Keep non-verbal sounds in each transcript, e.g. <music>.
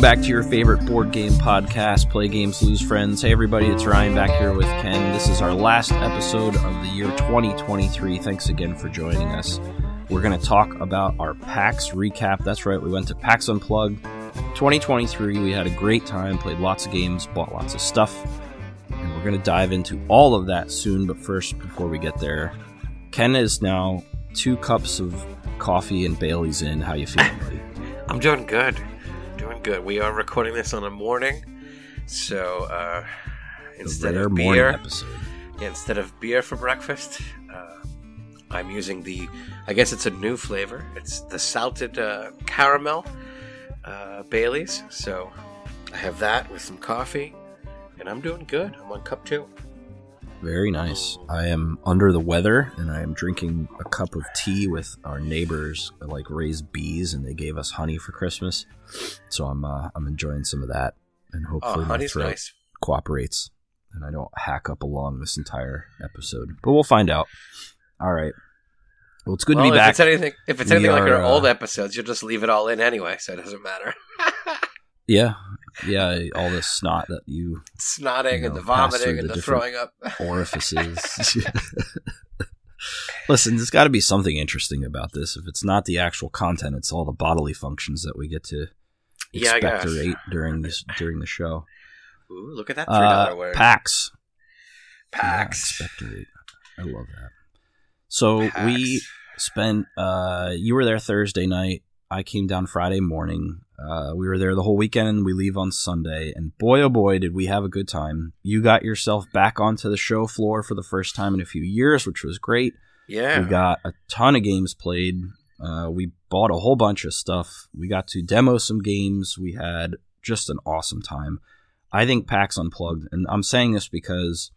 Welcome back to your favorite board game podcast, Play Games Lose Friends. Hey, everybody, it's Ryan back here with Ken. This is our last episode of the year 2023. Thanks again for joining us. We're going to talk about our PAX recap. That's right, we went to PAX Unplugged 2023. We had a great time, played lots of games, bought lots of stuff, and we're going to dive into all of that soon. But first, before we get there, Ken is now two cups of coffee and Bailey's in. How you feeling, buddy? <laughs> I'm doing good. Doing good. We are recording this on a morning, so uh, instead of beer, yeah, instead of beer for breakfast, uh, I'm using the. I guess it's a new flavor. It's the salted uh, caramel uh, Bailey's. So I have that with some coffee, and I'm doing good. I'm on cup two. Very nice. I am under the weather and I am drinking a cup of tea with our neighbors like raised bees and they gave us honey for Christmas. So I'm uh, I'm enjoying some of that and Oh, hopefully my throat nice. cooperates and I don't hack up along this entire episode. But we'll find out. All right. Well, it's good well, to be if back. it's anything, if it's We anything like are, our old uh, episodes, you'll just leave it all in anyway, so it doesn't matter. <laughs> yeah. Yeah, all this snot that you Snotting You and the vomiting and the different- throwing up. <laughs> orifices. Listen, there's got to be something interesting about this. If it's not the actual content, it's all the bodily functions that we get to Yeah, expectorate during this during the show. Ooh, look at that three dollar Uh, word. PAX. Pax. Yeah, expectorate. I love that. So we spent. Uh, you were there Thursday night. I came down Friday morning. Uh, we were there the whole weekend. We leave on Sunday, and boy, oh boy, did we have a good time! You got yourself back onto the show floor for the first time in a few years, which was great. Yeah. We got a ton of games played. Uh, we bought a whole bunch of stuff. We got to demo some games. We had just an awesome time. I think PAX Unplugged, and I'm saying this because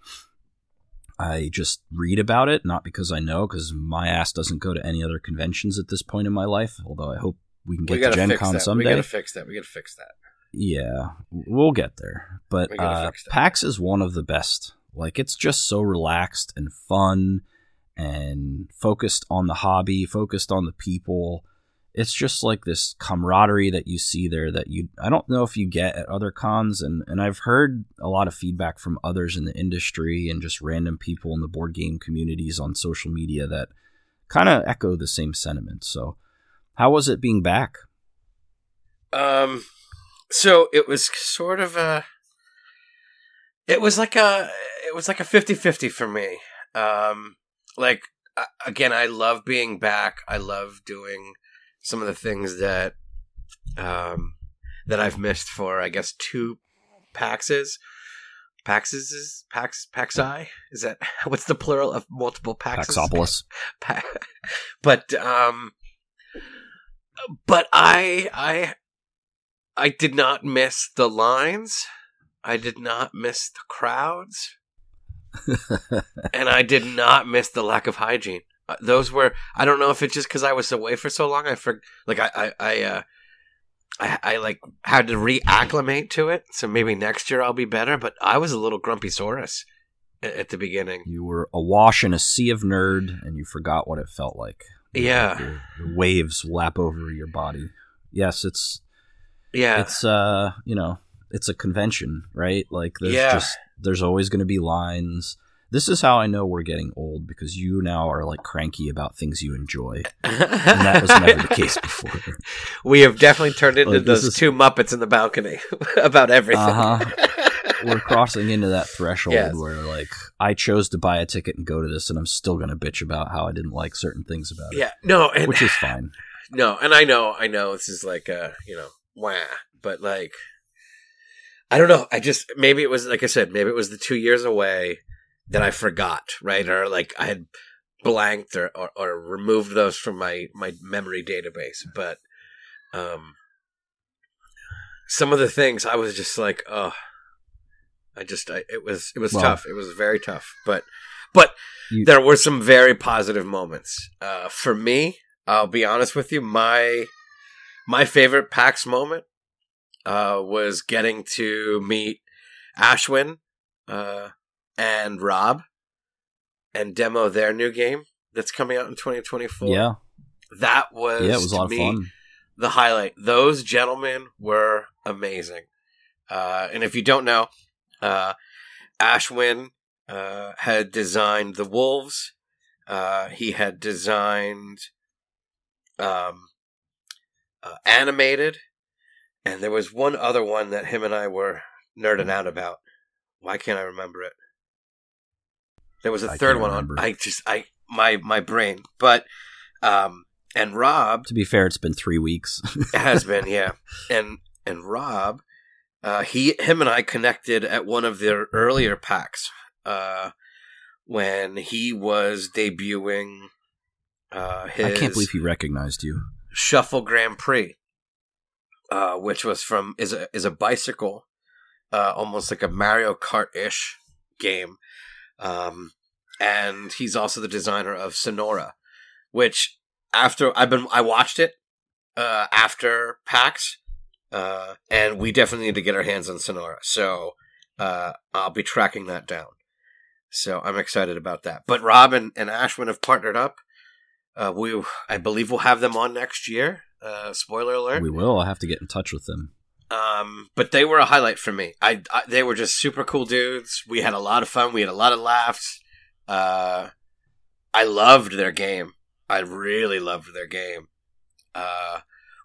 I just read about it, not because I know, because my ass doesn't go to any other conventions at this point in my life. Although I hope we can get gotta Gen Con that. We someday. gotta fix that. We gotta fix that. Yeah, we'll get there. But uh. PAX is one of the best. Like, it's just so relaxed and fun and focused on the hobby, focused on the people. It's just like this camaraderie that you see there that you I don't know if you get at other cons and and I've heard a lot of feedback from others in the industry and just random people in the board game communities on social media that kind of echo the same sentiment. So, how was it being back? Um, so it was sort of a. It was like a. It was like a 50-50 for me. Um, like again, I love being back. I love doing some of the things that, um, that I've missed for I guess two Paxes. Paxes is Pax Paxi is that <laughs> what's the plural of multiple Paxes? Paxopolis. <laughs> Pa- but um but i i i did not miss the lines i did not miss the crowds <laughs> and i did not miss the lack of hygiene Uh, those were i don't know if it's just because i was away for so long i for like i i i uh I, I like had to reacclimate to it, so maybe next year I'll be better. But I was a little grumpy Saurus at, at the beginning. You were awash in a sea of nerd, and you forgot what it felt like. Yeah, The, waves lap over your body. Yes, it's yeah. it's uh you know it's a convention, right? Like there's Yeah. just there's always going to be lines. This is how I know we're getting old because you now are like cranky about things you enjoy, and that was never the case <laughs> before. We have definitely turned into Like, those is- two Muppets in the balcony <laughs> about everything. Uh-huh. <laughs> We're <laughs> crossing into that threshold Yes. where like I chose to buy a ticket and go to this, and I'm still going to bitch about how I didn't like certain things about it, yeah, no, and which is fine. <sighs> no, and I know, I know, this is like a you know, wah, but like, I don't know. I just maybe it was like I said, maybe it was the two years away that I forgot, right, or like I had blanked or, or, or removed those from my my memory database, but um, some of the things I was just like, oh. I just, I, it was, it was Well- tough. It was very tough, but, but You- there were some very positive moments. Uh, for me, I'll be honest with you, my my favorite PAX moment uh, was getting to meet Ashwin uh, and Rob and demo their new game that's coming out in 2024. Yeah, that was yeah, it was to me, fun. the highlight. Those gentlemen were amazing. Uh, and if you don't know, uh, Ashwin uh, had designed the wolves. Uh, he had designed um, uh, animated, and there was one other one that him and I were nerding out about. Why can't I remember it? There was a I third one remember. on. I just I my my brain, but um, and Rob To be fair, it's been three weeks. it has been, <laughs> yeah. And and Rob, uh, he him and I connected at one of their earlier packs, uh, when he was debuting uh, his I can't believe he recognized you. Shuffle Grand Prix, uh, which was from is a is a bicycle, uh, almost like a Mario Kart ish game, um, and he's also the designer of Sonora, which after I've been I watched it uh, after PAX, uh, and we definitely need to get our hands on Sonora, so uh, I'll be tracking that down. So I'm excited about that. But Rob and, and Ashwin have partnered up. Uh, we, I believe, we'll have them on next year. Uh, spoiler alert. We will. I'll have to get in touch with them. Um, but they were a highlight for me. I, I, they were just super cool dudes. We had a lot of fun. We had a lot of laughs. Uh, I loved their game. I really loved their game. Uh,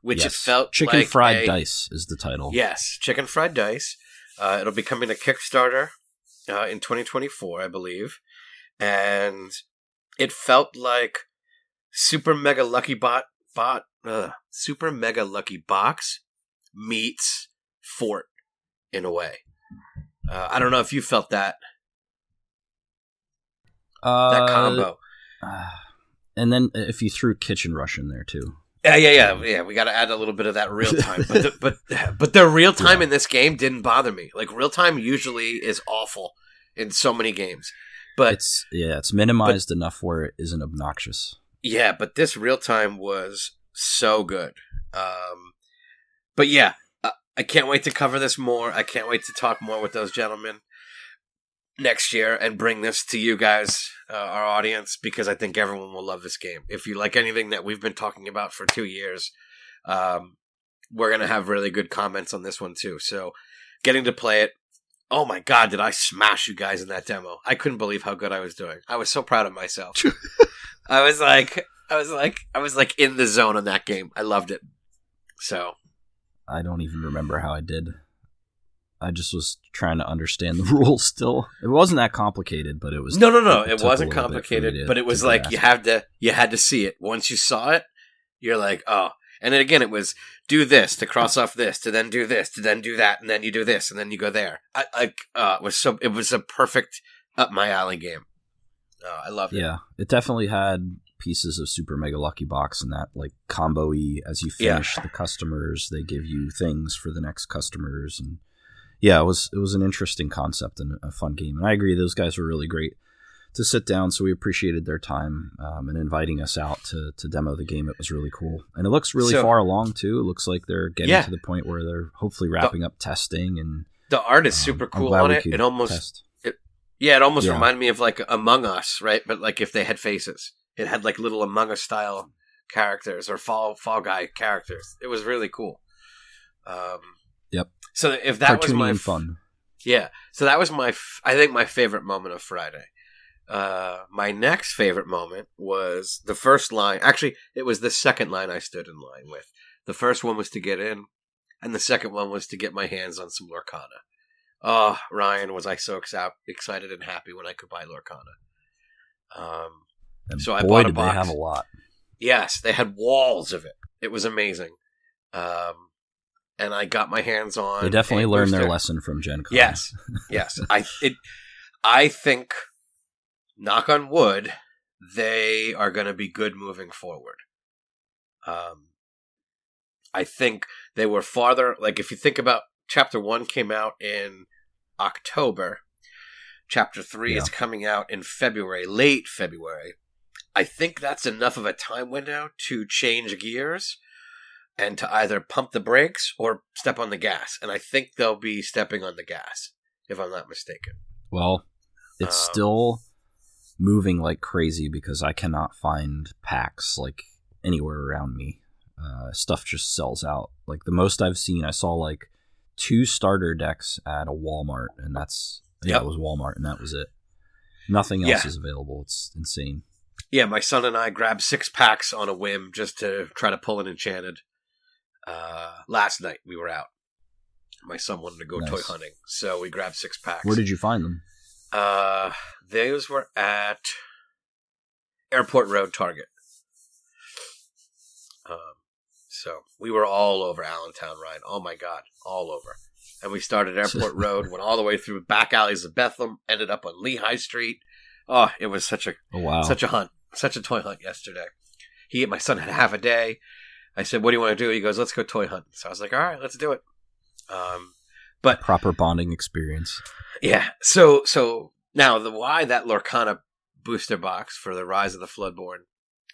which it felt Chicken like Fried a- Dice is the title. Yes, chicken fried dice. Uh, it'll be coming to Kickstarter uh, in 2024, I believe, and it felt like Super Mega Lucky Bot Bot uh, Super Mega Lucky Box meets Fort in a way. Uh, I don't know if you felt that Uh, that combo. uh, and then if you threw Kitchen Rush in there too. Yeah, yeah, yeah, yeah. We got to add a little bit of that real time, but the, but <laughs> but the real time Yeah. in this game didn't bother me. Like real time usually is awful in so many games, but it's yeah, it's minimized enough where it isn't obnoxious. Yeah, but this real time was so good. Um, but yeah, uh, I can't wait to cover this more. I can't wait to talk more with those gentlemen next year and bring this to you guys, uh, our audience, because I think everyone will love this game. If you like anything that we've been talking about for two years, um, we're gonna have really good comments on this one too. So, getting to play it. Oh my god, did I smash you guys in that demo? I couldn't believe how good I was doing. I was so proud of myself. <laughs> I was like, I was like, I was like in the zone on that game. I loved it. So I don't even remember how I did. I just was trying to understand the <laughs> rules still. It wasn't that complicated, but it was no, no, no. it It wasn't little bit for me complicated, to- but it was like grasp. you had to, you had to see it. Once you saw it, you're like, oh. And then again, it was do this to cross off this, to then do this, to then do that, and then you do this, and then you go there. I like, uh, it was so, it was a perfect up my alley game. Uh, I loved it. Yeah, it definitely had pieces of Super Mega Lucky Box and that like combo y as you Yeah. finish the customers, they give you things for the next customers and yeah, it was it was an interesting concept and a fun game. And I agree those guys were really great to sit down, so we appreciated their time um, and inviting us out to to demo the game. It was really cool. And it looks really So- far along too. It looks like they're getting Yeah. to the point where they're hopefully wrapping up testing and The art is um, super cool on it. It almost. Yeah, it almost Yeah. reminded me of like Among Us, right? But like if they had faces, it had like little Among Us style characters or Fall Fall Guy characters. It was really cool. Um. So if that was my f- fun. yeah, so that was my f- I think my favorite moment of Friday. Uh, my next favorite moment was the first line. Actually, it was the second line I stood in line with. The first one was to get in, and the second one was to get my hands on some Lorcana. Oh, Ryan, was I so exa- excited and happy when I could buy Lorcana. Um, And So I bought a did box. they have a lot. yes, they had walls of it. It was amazing. Um, and I got my hands on. They definitely learned their lesson from Gen Con. Yes, <laughs> yes. I it. I think, knock on wood, they are going to be good moving forward. Um, I think they were farther. Like if you think about chapter one, came out in October. Chapter three is coming out in February, late February. I think that's enough of a time window to change gears and to either pump the brakes or step on the gas. And I think they'll be stepping on the gas, if I'm not mistaken. Well, it's Um, still moving like crazy because I cannot find packs like anywhere around me. uh, stuff just sells out. Like the most I've seen, I saw like two starter decks at a Walmart, and that's yeah, Yep. it was Walmart, and that was it. Nothing else Yeah. is available. It's insane. Yeah, my son and I grabbed six packs on a whim just to try to pull an enchanted. Uh, last night we were out. My son wanted to go Nice. toy hunting, so we grabbed six packs. Where did you find them? Uh, those were at Airport Road Target. Um, so we were all over Allentown, Ryan. Oh my god, all over. And we started <laughs> Airport Road, went all the way through back alleys of Bethlehem, ended up on Lehigh Street. Oh, it was such a Oh wow! such a hunt, such a toy hunt yesterday. He, and my son, had half a day. I said, "What do you want to do?" He goes, "Let's go toy hunting." So I was like, "All right, let's do it." Um, but Proper bonding experience. yeah. So so now the why that Lorcana booster box for the Rise of the Floodborn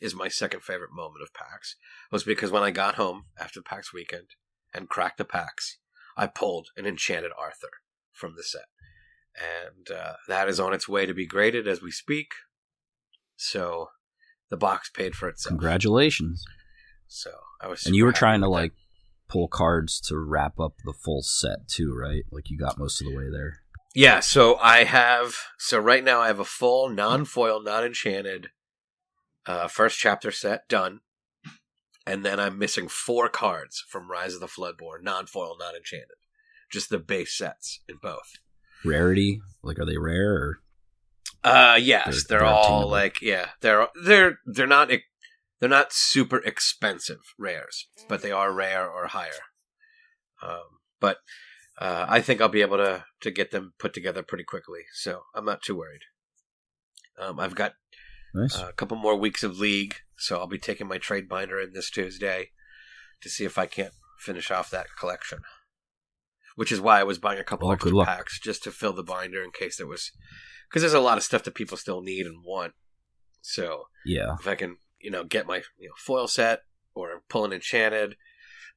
is my second favorite moment of PAX was because when I got home after PAX weekend and cracked the packs, I pulled an enchanted Arthur from the set, and uh, that is on its way to be graded as we speak. So the box paid for itself. Congratulations! So I was. And you were trying to like pull cards to wrap up the full set too, right? Like you got most of the way there. Yeah, so I have so right now I have a full non-foil, non-enchanted uh first chapter set done. And then I'm missing four cards from Rise of the Floodborn, non-foil, non-enchanted. Just the base sets in both. Rarity, like are they rare? Or Uh yes, They're- they're, all like yeah, they're they're they're not they're not super expensive rares, but they are rare or higher. Um but uh, I think I'll be able to to get them put together pretty quickly, so I'm not too worried. Um, I've got nice. a couple more weeks of league, so I'll be taking my trade binder in this Tuesday to see if I can't finish off that collection. Which is why I was buying a couple extra packs just to fill the binder in case there was, because there's a lot of stuff that people still need and want. So yeah. if I can, you know, get my you know foil set or pull an enchanted,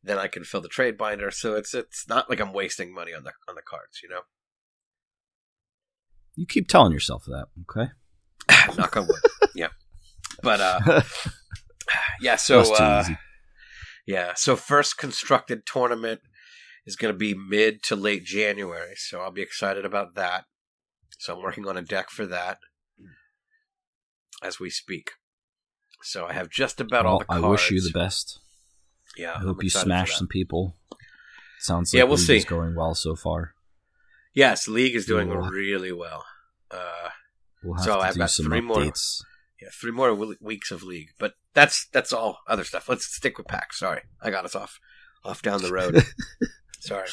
then I can fill the trade binder. So it's it's not like I'm wasting money on the on the cards, you know. You keep telling yourself that, okay? <laughs> Knock on wood. yeah, but uh, <laughs> yeah. So uh, yeah, so first constructed tournament is going to be mid to late January. So I'll be excited about that. So I'm working on a deck for that as we speak. So I have just about all Well, the I wish you the best. Yeah, I hope you smash some people. Sounds like Yeah, we'll League see. is going well so far. Yes, League is doing Cool. really well. Uh, We'll have So to I've do got some three more. updates. yeah, three more weeks of League, but that's that's all other stuff. Let's stick with PAX. Sorry, I got us off off down the road. <laughs> Sorry.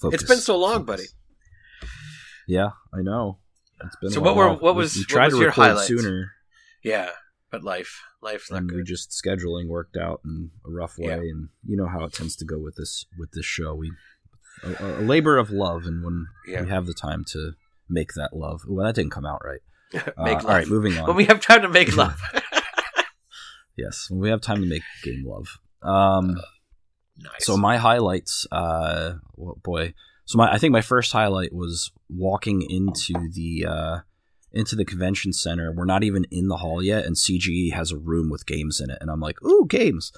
Focus, It's been so long, focus. buddy. Yeah, I know. It's been So a what were- what was- we what tried was to record highlights? sooner, Yeah, but life, life's not and we good. just scheduling worked out in a rough way. Yeah. And you know how it tends to go with this with this show. We a, a labor of love, and when Yeah. we have the time to make that love. Well, that didn't come out right. <laughs> make Uh, love. All right, moving on. when we have time to make <laughs> love. yes, when we have time to make game love. Um, nice. So my highlights, uh, well, boy. So my, I think my first highlight was walking into the uh, into the convention center. We're not even in the hall yet, and CGE has a room with games in it, and I'm like, ooh, games.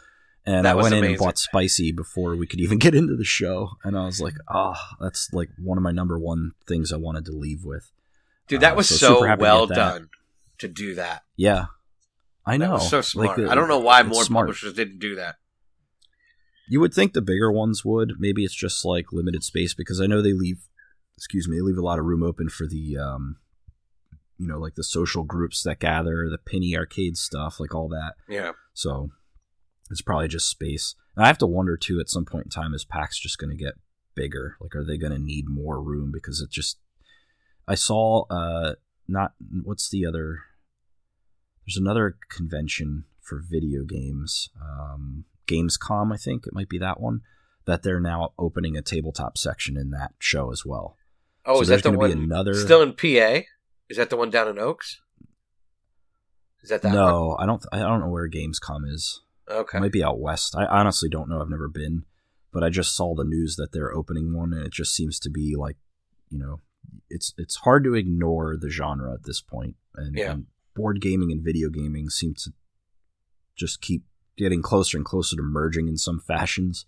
And That I went in and bought Spicy before we could even <laughs> get into the show, and I was like, oh, that's like one of my number one things I wanted to leave with. Dude, that uh, was so so, happy to well done to do that. Yeah, I know. So smart. Like, I don't know why more smart. publishers didn't do that. You would think the bigger ones would. Maybe it's just like limited space because I know they leave. Excuse me, they leave a lot of room open for the, um, you know, like the social groups that gather, the penny arcade stuff, like all that. Yeah. So it's probably just space. And I have to wonder too. At some point in time, is PAX just going to get bigger? Like, are they going to need more room? Because it just. I saw. uh Not what's the other. There's another convention for video games. Um, Gamescom, I think it might be that one. That they're now opening a tabletop section in that show as well. Oh, So is that the one another- still in PA? Is that the one down in Oaks? Is that that one? no, I don't. I don't know where Gamescom is. Okay. It might be out west. I honestly don't know. I've never been, but I just saw the news that they're opening one, and it just seems to be like, you know, it's it's hard to ignore the genre at this point, and, Yeah. and board gaming and video gaming seem to just keep getting closer and closer to merging in some <laughs> fashions.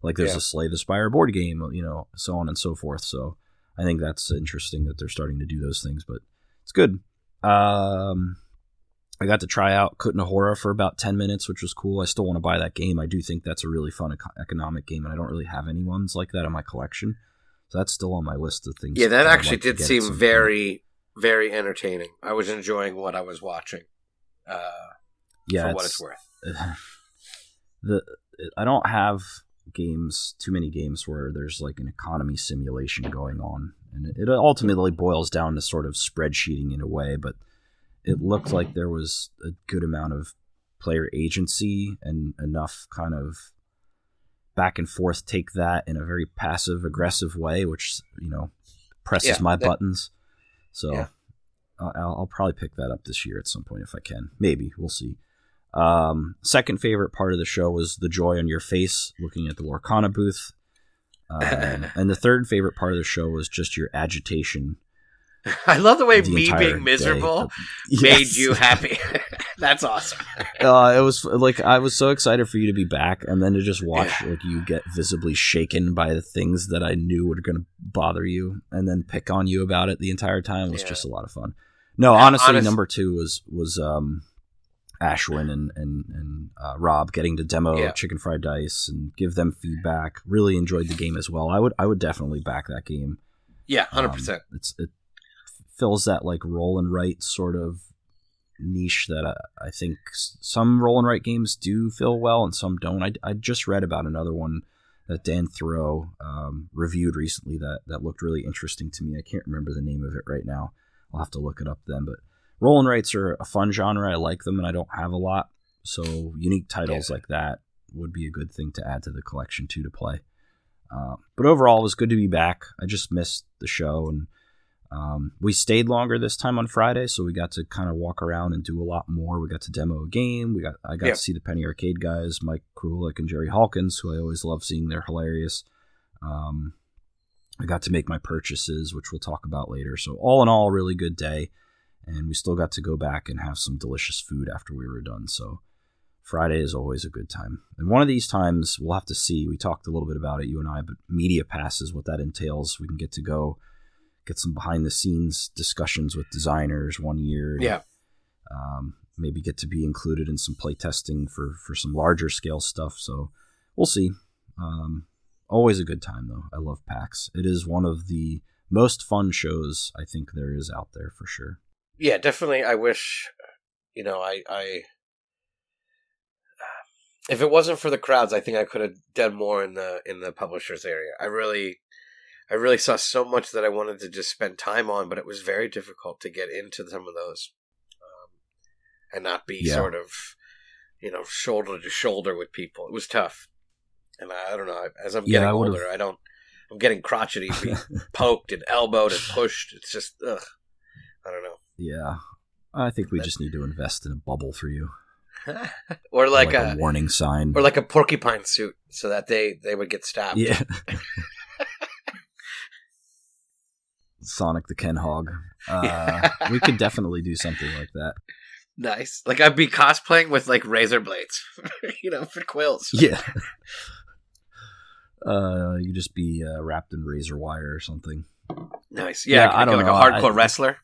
Like there's Yeah. a Slay the Spire board game, you know, so on and so forth. So I think that's interesting that they're starting to do those things, but it's good. Um, I got to try out Kutna Hora for about 10 minutes, which was cool. I still want to buy that game. I do think that's a really fun eco- economic game, and I don't really have any ones like that in my collection. So that's still on my list of things. Yeah, that I'd actually like did seem very, very entertaining. I was enjoying what I was watching. Uh, yeah, for what it's worth. <laughs> the I don't have games too many games where there's like an economy simulation going on, and it, ultimately boils down to sort of spreadsheeting in a way. But it looked like there was a good amount of player agency and enough kind of back and forth take that in a very passive aggressive way, which you know presses Yeah, my that- buttons. So Yeah. I'll, I'll probably pick that up this year at some point if I can. Maybe we'll see. Um, second favorite part of the show was the joy on your face looking at the Lorcana booth. Um, <laughs> and the third favorite part of the show was just your agitation. <laughs> I love the way the me being miserable made you <laughs> happy. That's awesome. uh, it was like I was so excited for you to be back, and then to just watch Yeah. like you get visibly shaken by the things that I knew were going to bother you, and then pick on you about it the entire time was Yeah. just a lot of fun. No, honestly, honest- number two was was um, Ashwin and and and uh, Rob getting to demo Yeah. Chicken Fried Dice and give them feedback. Really enjoyed the game as well. I would I would definitely back that game. Yeah, hundred Um, percent. It's it fills that like roll and write sort of niche that I, I think some roll and write games do fill well and some don't. I, I just read about another one that Dan Thurot um, reviewed recently that that looked really interesting to me. I can't remember the name of it right now. I'll have to look it up then. But roll and writes are a fun genre. I like them, and I don't have a lot. So unique titles Yeah. like that would be a good thing to add to the collection too to play. Uh, but overall, it was good to be back. I just missed the show, and um, we stayed longer this time on Friday, so we got to kind of walk around and do a lot more. We got to demo a game. We got I got Yeah. to see the Penny Arcade guys, Mike Krahulik and Jerry Holkins, who I always love seeing. They're hilarious. Um, I got to make my purchases, which we'll talk about later. So all in all, really good day, and we still got to go back and have some delicious food after we were done. So Friday is always a good time. And one of these times we'll have to see. We talked a little bit about it, you and I, but media passes, what that entails. We can get to go get some behind the scenes discussions with designers one year. Yeah. Um, maybe get to be included in some playtesting for for some larger scale stuff. So we'll see. Um, always a good time though. I love PAX. It is one of the most fun shows I think there is out there for sure. Yeah, definitely. I wish, you know, I, I, if it wasn't for the crowds, I think I could have done more in the in the publishers area. I really, I really saw so much that I wanted to just spend time on, but it was very difficult to get into some of those, um, and not be Yeah. sort of, you know, shoulder to shoulder with people. It was tough, and I, I don't know. As I'm Yeah, getting I older, I don't. I'm getting crotchety, being <laughs> poked and elbowed and pushed. It's just, ugh. I don't know. Yeah. I think we just need to invest in a bubble for you. <laughs> or like, a, a, warning sign. or like a porcupine suit, so that they they would get stabbed. yeah. <laughs> Sonic the Ken Hog. Uh, we could definitely do something like that. nice. Like I'd be cosplaying with like razor blades, <laughs> you know, for quills. Yeah. Uh, you just be uh, wrapped in razor wire or something. Nice. Yeah, Yeah, I don't like know. a hardcore I- wresler.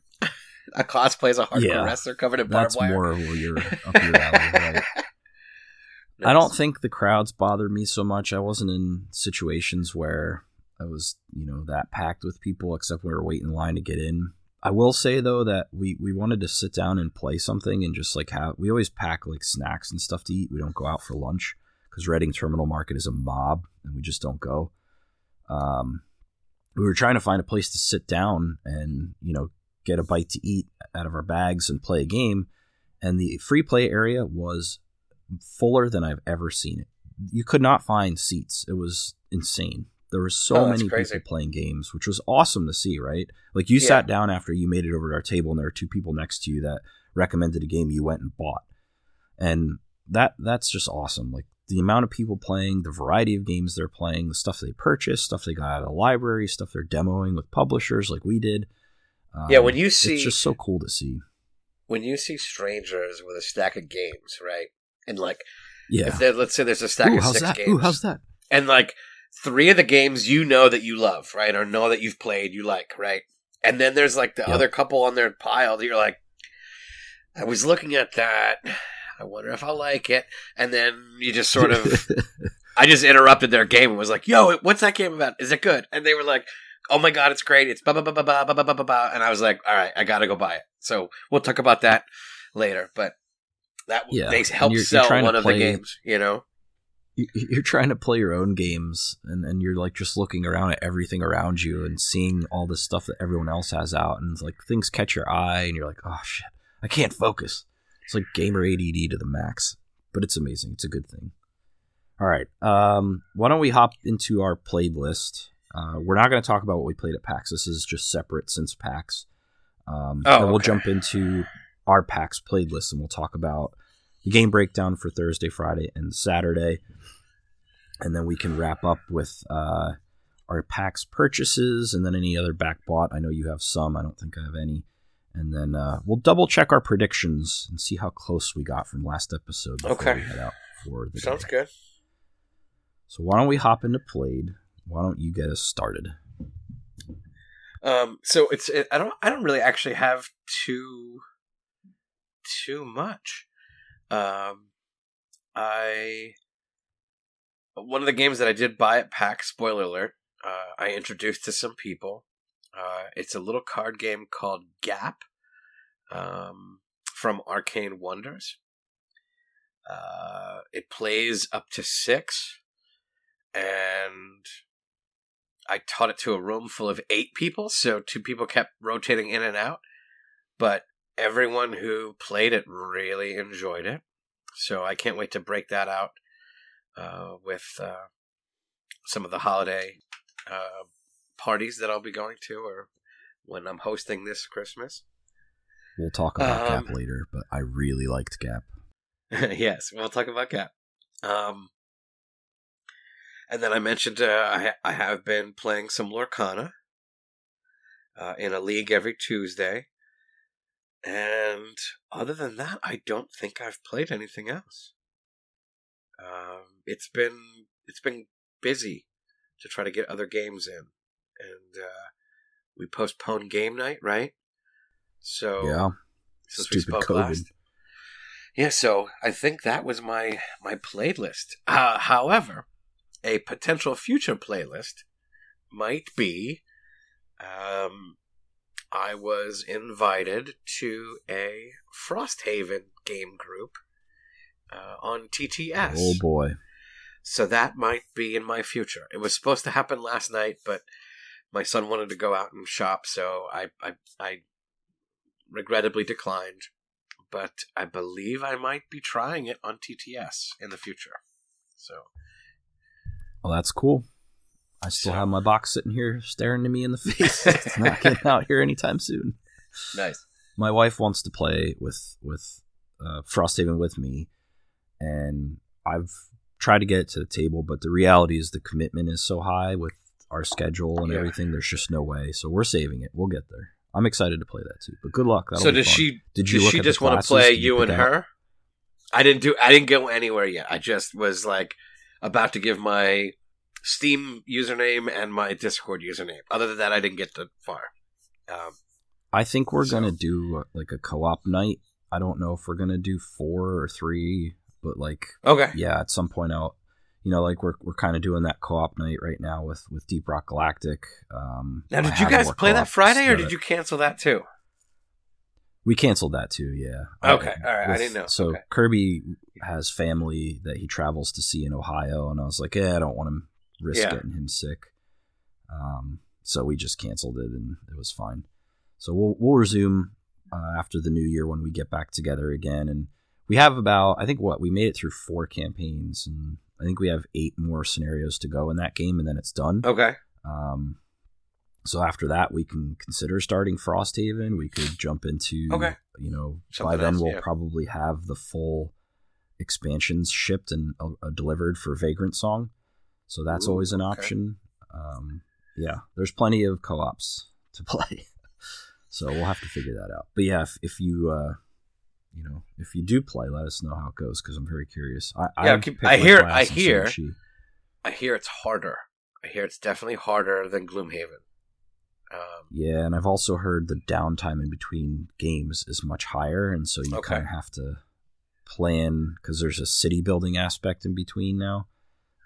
<laughs> a cosplay as a hardcore Yeah. wrestler covered in barbed That's wire. more where you're up your alley. Right? <laughs> I don't think the crowds bothered me so much. I wasn't in situations where I was, you know, that packed with people, except when we were waiting in line to get in. I will say though that we we wanted to sit down and play something and just like have. We always pack like snacks and stuff to eat. We don't go out for lunch because Reading Terminal Market is a mob and we just don't go. Um, we were trying to find a place to sit down and you know get a bite to eat out of our bags and play a game, and the free play area was fuller than I've ever seen it. You could not find seats. It was insane. There were so Oh, many crazy. people playing games, which was awesome to see, right? Like you Yeah. sat down after you made it over to our table and there were two people next to you that recommended a game you went and bought. And that that's just awesome. Like the amount of people playing, the variety of games they're playing, the stuff they purchased, stuff they got out of the library, stuff they're demoing with publishers like we did. Um, Yeah, when you see- it's just so cool to see. when you see strangers with a stack of games, right? And like Yeah. Let's say there's a stack Ooh, of six that? games, Ooh, how's that? and like three of the games you know that you love, right, or know that you've played, you like, right, and then there's like the Yep. other couple on their pile that you're like, I was looking at that. I wonder if I'll like it, and then you just sort of <laughs> I just interrupted their game and was like, "Yo, what's that game about? Is it good?" And they were like, "Oh my god, it's great! It's ba ba ba ba ba ba ba ba ba." And I was like, "All right, I gotta go buy it." So we'll talk about that later. But that Yeah, they helped you're- you're sell one of play- the games. You know? You- you're trying to play your own games and, and you're like just looking around at everything around you and seeing all this stuff that everyone else has out and it's like things catch your eye and you're like oh shit i can't focus it's like gamer add to the max but it's amazing it's a good thing all right um why don't we hop into our played list uh, we're not going to talk about what we played at pax this is just separate since pax um, Oh, we'll okay. jump into our pax played list and we'll talk about the game breakdown for thursday friday and saturday and then we can wrap up with uh, our PAX purchases and then any other back bought. I know you have some. I don't think I have any. And then uh, we'll double check our predictions and see how close we got from last episode Okay. we head out for the Sounds day. good. So why don't we hop into played? Why don't you get us started? Um, so it's it, I don't I don't really actually have too too much. Um, I one of the games that I did buy at PAX. Spoiler alert! Uh, I introduced to some people. Uh, it's a little card game called Gap, um, from Arcane Wonders. Uh, it plays up to six, and I taught it to a room full of eight people, so two people kept rotating in and out. But everyone who played it really enjoyed it. So I can't wait to break that out uh, with uh, some of the holiday uh, parties that I'll be going to or when I'm hosting this Christmas. We'll talk about Um, Gap later, but I really liked Gap. <laughs> yes, we'll talk about Gap. Um, and then I mentioned uh, I ha- I have been playing some Lorcana uh, in a league every Tuesday, and other than that, I don't think I've played anything else. Um, it's been it's been busy to try to get other games in, and uh, we postponed game night, right? So yeah, since we stupid spoke COVID. last. Yeah, so I think that was my my playlist. Uh, however, a potential future playlist might be um, I was invited to a Frosthaven game group uh, on TTS. Oh boy, So that might be in my future. It was supposed to happen last night, but my son wanted to go out and shop, so I I, I regrettably declined. But I believe I might be trying it on TTS in the future. So well that's cool. I still So- have my box sitting here staring to me in the <laughs> face. it's not getting <laughs> out here anytime soon. nice. my wife wants to play with with uh, Frosthaven with me, and I've tried to get it to the table, but the reality is the commitment is so high with our schedule and Yeah. everything. There's just no way. So we're saving it. We'll get there. I'm excited to play that too. But good luck. That'll so does she? Did you does she just want to play Did you you and pick out- her? I didn't do. I didn't go anywhere yet. I just was like about to give my Steam username and my Discord username. Other than that, I didn't get that far. Um, I think we're So- gonna do like a co-op night. I don't know if we're gonna do four or three, but like okay. yeah, at some point out, you know, like we're we're kind of doing that co-op night right now with with Deep Rock Galactic. Um, Now, I did you guys play that Friday, or did you cancel that too? We canceled that too. Yeah. Okay, all right, I didn't know. So Okay. Kirby has family that he travels to see in Ohio, and I was like, yeah, I don't want him risk Yeah. getting him sick. Um, so we just canceled it, and it was fine. So we'll we'll resume uh, after the new year when we get back together again, and we have about I think what we made it through four campaigns, and I think we have eight more scenarios to go in that game, and then it's done. Okay. Um, so after that, we can consider starting Frosthaven. We could jump into, Okay. you know, Something by then else, we'll yeah. probably have the full expansions shipped and uh, uh, delivered for Vagrant Song. So that's Ooh, always an okay. option. Um, yeah, there's plenty of co-ops <laughs> to play. so we'll have to figure that out. But yeah, if, if you uh, you know, if you do play, let us know how it goes because I'm very curious. I Yeah, I've keep- I hear- I hear- I hear it's harder. I hear it's definitely harder than Gloomhaven. Um, Yeah, and I've also heard the downtime in between games is much higher, and so you Okay. kind of have to plan because there's a city building aspect in between now.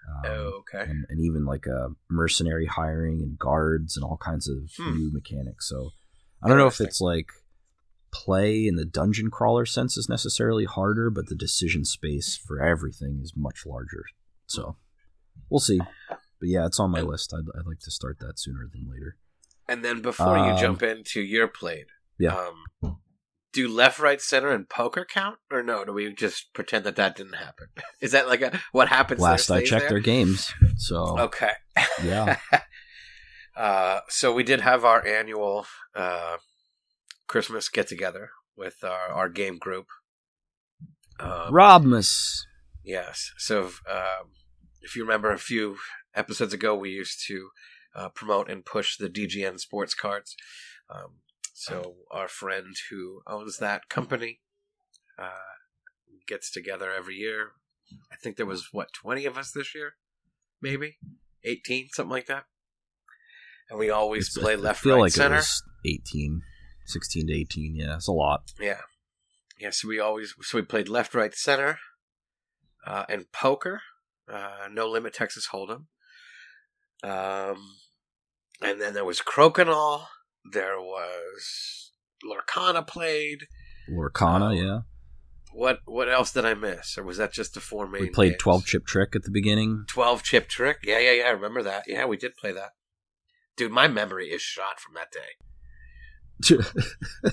Um, oh, okay. and, and even like a mercenary hiring and guards and all kinds of Hmm. new mechanics. So I don't know if it's like play in the dungeon crawler sense is necessarily harder, but the decision space for everything is much larger. So we'll see. But yeah, it's on my list. I'd, I'd like to start that sooner than later. And then before you Um, jump into your plate, Yeah. um, do left, right, center, and poker count, or no? Do we just pretend that that didn't happen? <laughs> Is that like a what happens? Last I checked there? their games. So Okay. yeah. <laughs> uh, so we did have our annual uh, Christmas get together with our, our game group. Um, Robmus. Yes. So, um, if you remember a few episodes ago, we used to uh, promote and push the DGN sports cards. Um, so, our friend who owns that company uh, gets together every year. I think there was, what, 20 of us this year? Maybe? 18, something like that. And we always It's- play I left, feel right, like center. it was 18, 16 to 18. Yeah, it's a lot. Yeah. Yeah, so we always so we played left, right, center, uh, and poker. Uh, no limit Texas Hold'em. Um, and then there was Crokinole. There was Lorcana played. Lorcana, Oh, yeah. What what else did I miss? Or was that just the four main? We played games? 12 chip trick at the beginning. 12 chip trick. Yeah, yeah, yeah. I remember that. Yeah, we did play that. Dude, my memory is shot from that day. <laughs>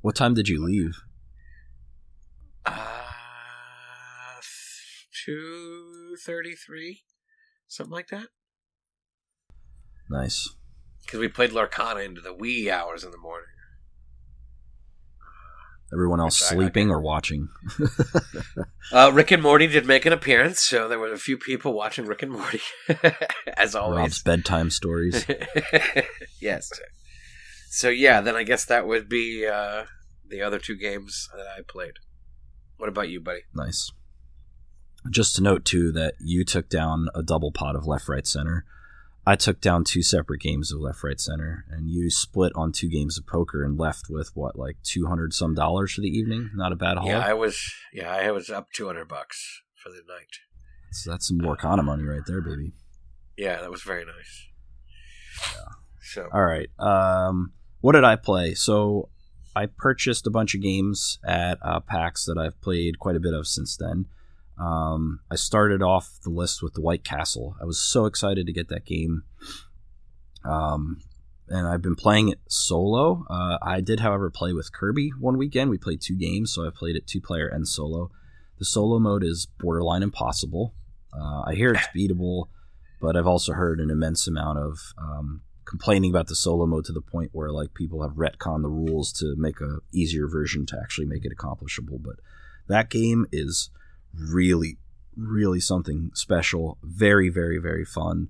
what time did you leave? Uh, two thirty-three, something like that. Nice. Because we played Lorcana into the wee hours in the morning. Everyone else Which I- I sleeping or watching? <laughs> Uh, Rick and Morty did make an appearance, so there were a few people watching Rick and Morty, <laughs> as always. Rob's bedtime stories. <laughs> yes. So yeah, then I guess that would be uh, the other two games that I played. What about you, buddy? nice. Just to note too that you took down a double pot of left, right, center. I took down two separate games of left, right, center, and you split on two games of poker and left with what, like two hundred some dollars for the evening. Not a bad haul. Yeah, I was. Yeah, I was up two hundred bucks for the night. So that's some Lorcana money right there, baby. Yeah, that was very nice. Yeah. So All right. Um, what did I play? So I purchased a bunch of games at uh, PAX that I've played quite a bit of since then. Um, I started off the list with the White Castle. I was so excited to get that game. Um, and I've been playing it solo. Uh, I did, however, play with Kirby one weekend. We played two games, so I played it two player and solo. The solo mode is borderline impossible. Uh, I hear it's beatable, but I've also heard an immense amount of um, complaining about the solo mode to the point where like people have retconned the rules to make a easier version to actually make it accomplishable. But that game is really, really something special. Very, very, very fun.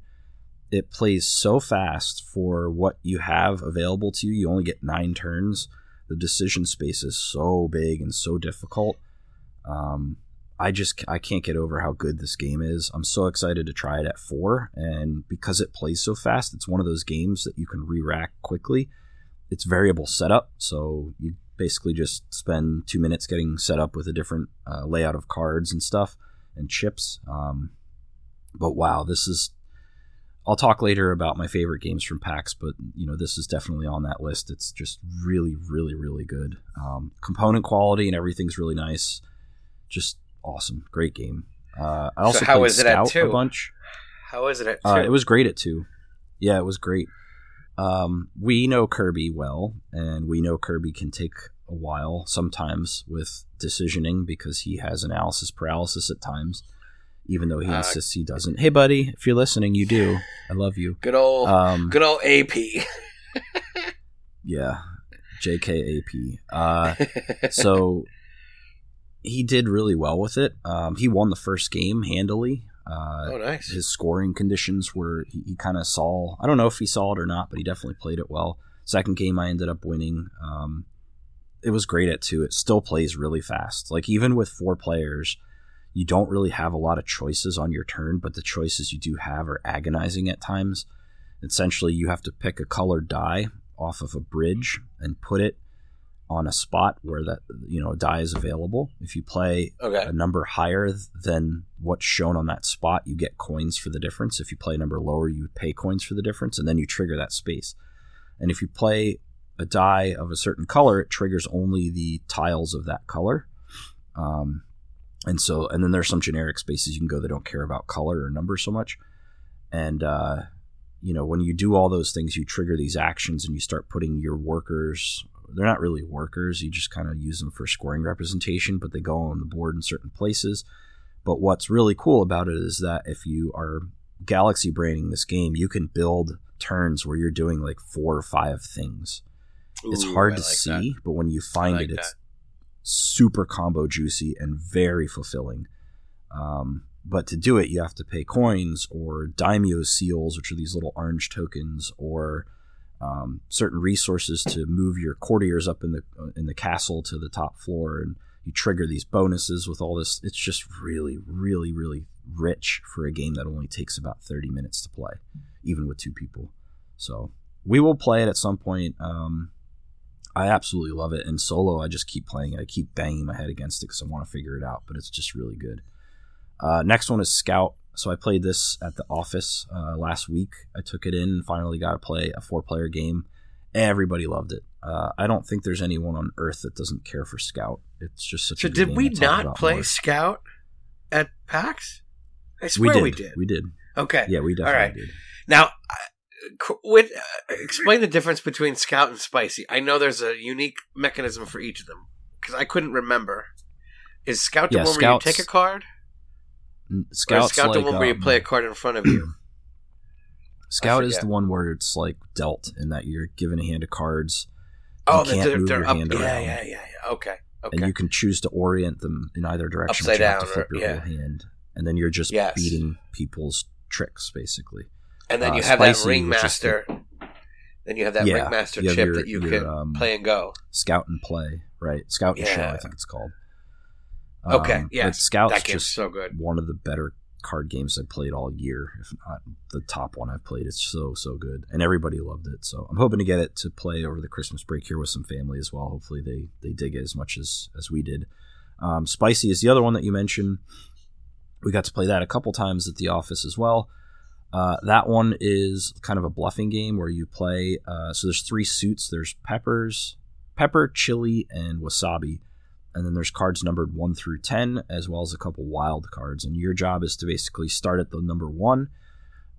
It plays so fast for what you have available to you. You only get nine turns. The decision space is so big and so difficult. Um, I just I can't get over how good this game is. I'm so excited to try it at four, and because it plays so fast, it's one of those games that you can re-rack quickly. It's variable setup, so you basically just spend two minutes getting set up with a different uh, layout of cards and stuff and chips. Um, but wow, this is. I'll talk later about my favorite games from PAX, but you know this is definitely on that list. It's just really, really, really good. Um, component quality and everything's really nice. Just awesome, great game. Uh, I also So how played is it at two? a bunch. how is it at two? Uh, it was great at two. Yeah, it was great. Um, we know Kirby well, and we know Kirby can take a while sometimes with decisioning because he has analysis paralysis at times, even though he Uh, insists he doesn't. Hey, buddy, if you're listening, you do. I love you. good old Um, good old AP. yeah, JKAP. Uh, <laughs> so he did really well with it. Um, he won the first game handily. Uh, oh, nice. his scoring conditions were he, he kind of saw i don't know if he saw it or not but he definitely played it well second game i ended up winning um, it was great at two. It still plays really fast. Like even with four players, you don't really have a lot of choices on your turn, but the choices you do have are agonizing at times. Essentially, you have to pick a colored die off of a bridge and put it on a spot where that you know a die is available. If you play Okay. a number higher than what's shown on that spot, you get coins for the difference. If you play a number lower, you pay coins for the difference, and then you trigger that space. And if you play a die of a certain color, it triggers only the tiles of that color. Um, and so, and then there's some generic spaces you can go that don't care about color or number so much. And uh, you know, when you do all those things, you trigger these actions, and you start putting your workers. They're not really workers. You just kind of use them for scoring representation, but they go on the board in certain places. But what's really cool about it is that if you are galaxy braining this game, you can build turns where you're doing like four or five things. it's hard I to like that. see, but when you find like it, it's that. super combo juicy and very fulfilling. Um, but to do it, you have to pay coins or daimyo seals, which are these little orange tokens, or um, certain resources to move your courtiers up in the in the castle to the top floor, and you trigger these bonuses with all this. It's just really, really, really rich for a game that only takes about thirty minutes to play, even with two people. So we will play it at some point. Um, I absolutely love it. And solo, I just keep playing it. I keep banging my head against it because I want to figure it out, but it's just really good. Uh, next one is Scout. So I played this at the office uh, last week. I took it in and finally got to play a four player game. Everybody loved it. Uh, I don't think there's anyone on earth that doesn't care for Scout. It's just such So a did we not play more. Scout at PAX? I We swear did. we did. We did. Okay. Yeah, we definitely All right. did. Now, with, uh, explain the difference between Scout and Spicy. I know there's a unique mechanism for each of them because I couldn't remember. Is Scout the Yeah, one where you take a card, N- or is Scout's Scout the like, one where you um, play a card in front of you? <clears throat> Scout is the one where it's like dealt in that you're given a hand of cards oh, can't they're, they're up. Yeah, yeah, yeah, yeah. Okay, okay. and you can choose to orient them in either direction. Upside but you have to down, flip or- your yeah. whole hand, and then you're just Yes. beating people's tricks, basically. and then uh, you have that Spicy, the- ringmaster. Then you have that Yeah, ringmaster you have chip your- that you your, can um, play and go. Scout and play, right? Scout and show, I think it's called. Okay, Um, yes, Scout's that just so good. one of the better card games I played all year, if not the top one I've played. It's so so good, and everybody loved it. So I'm hoping to get it to play over the Christmas break here with some family as well. Hopefully they they dig it as much as as we did. Um, Spicy is the other one that you mentioned. We got to play that a couple times at the office as well. Uh, that one is kind of a bluffing game where you play. Uh, so there's three suits. There's peppers, pepper, chili, and wasabi and then there's cards numbered 1 through 10 as well as a couple wild cards. And your job is to basically start at the number 1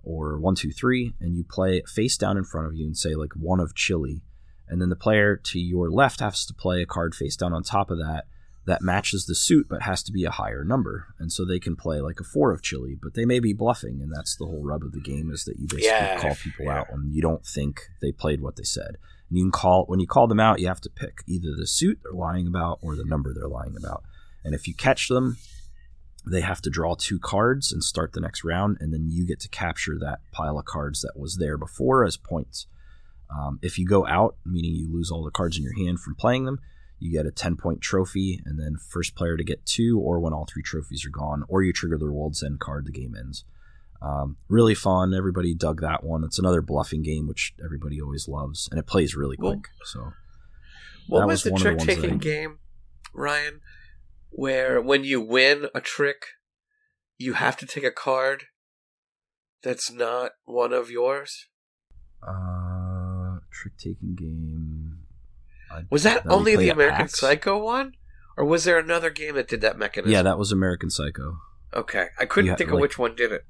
or one, two, three, and you play it face down in front of you and say like one of chili. And then the player to your left has to play a card face down on top of that that matches the suit but has to be a higher number. And so they can play like a four of chili but they may be bluffing. And that's the whole rub of the game is that you basically Yeah, call people yeah. out when you don't think they played what they said and you can call when you call them out you have to pick either the suit they're lying about or the number they're lying about. And if you catch them they have to draw two cards and start the next round and then you get to capture that pile of cards that was there before as points. Um, if you go out meaning you lose all the cards in your hand from playing them you get a 10 point trophy and then first player to get two or when all three trophies are gone or you trigger the world's end card the game ends um, really fun everybody dug that one it's another bluffing game which everybody always loves and it plays really Well, quick so What was, was the trick taking I- game, Ryan? Where when you win a trick, you have to take a card that's not one of yours. uh trick taking game I- Was that, we only the American PAX? Psycho one, or was there another game that did that mechanism? yeah that was american psycho Okay, I couldn't think of like- which one did it.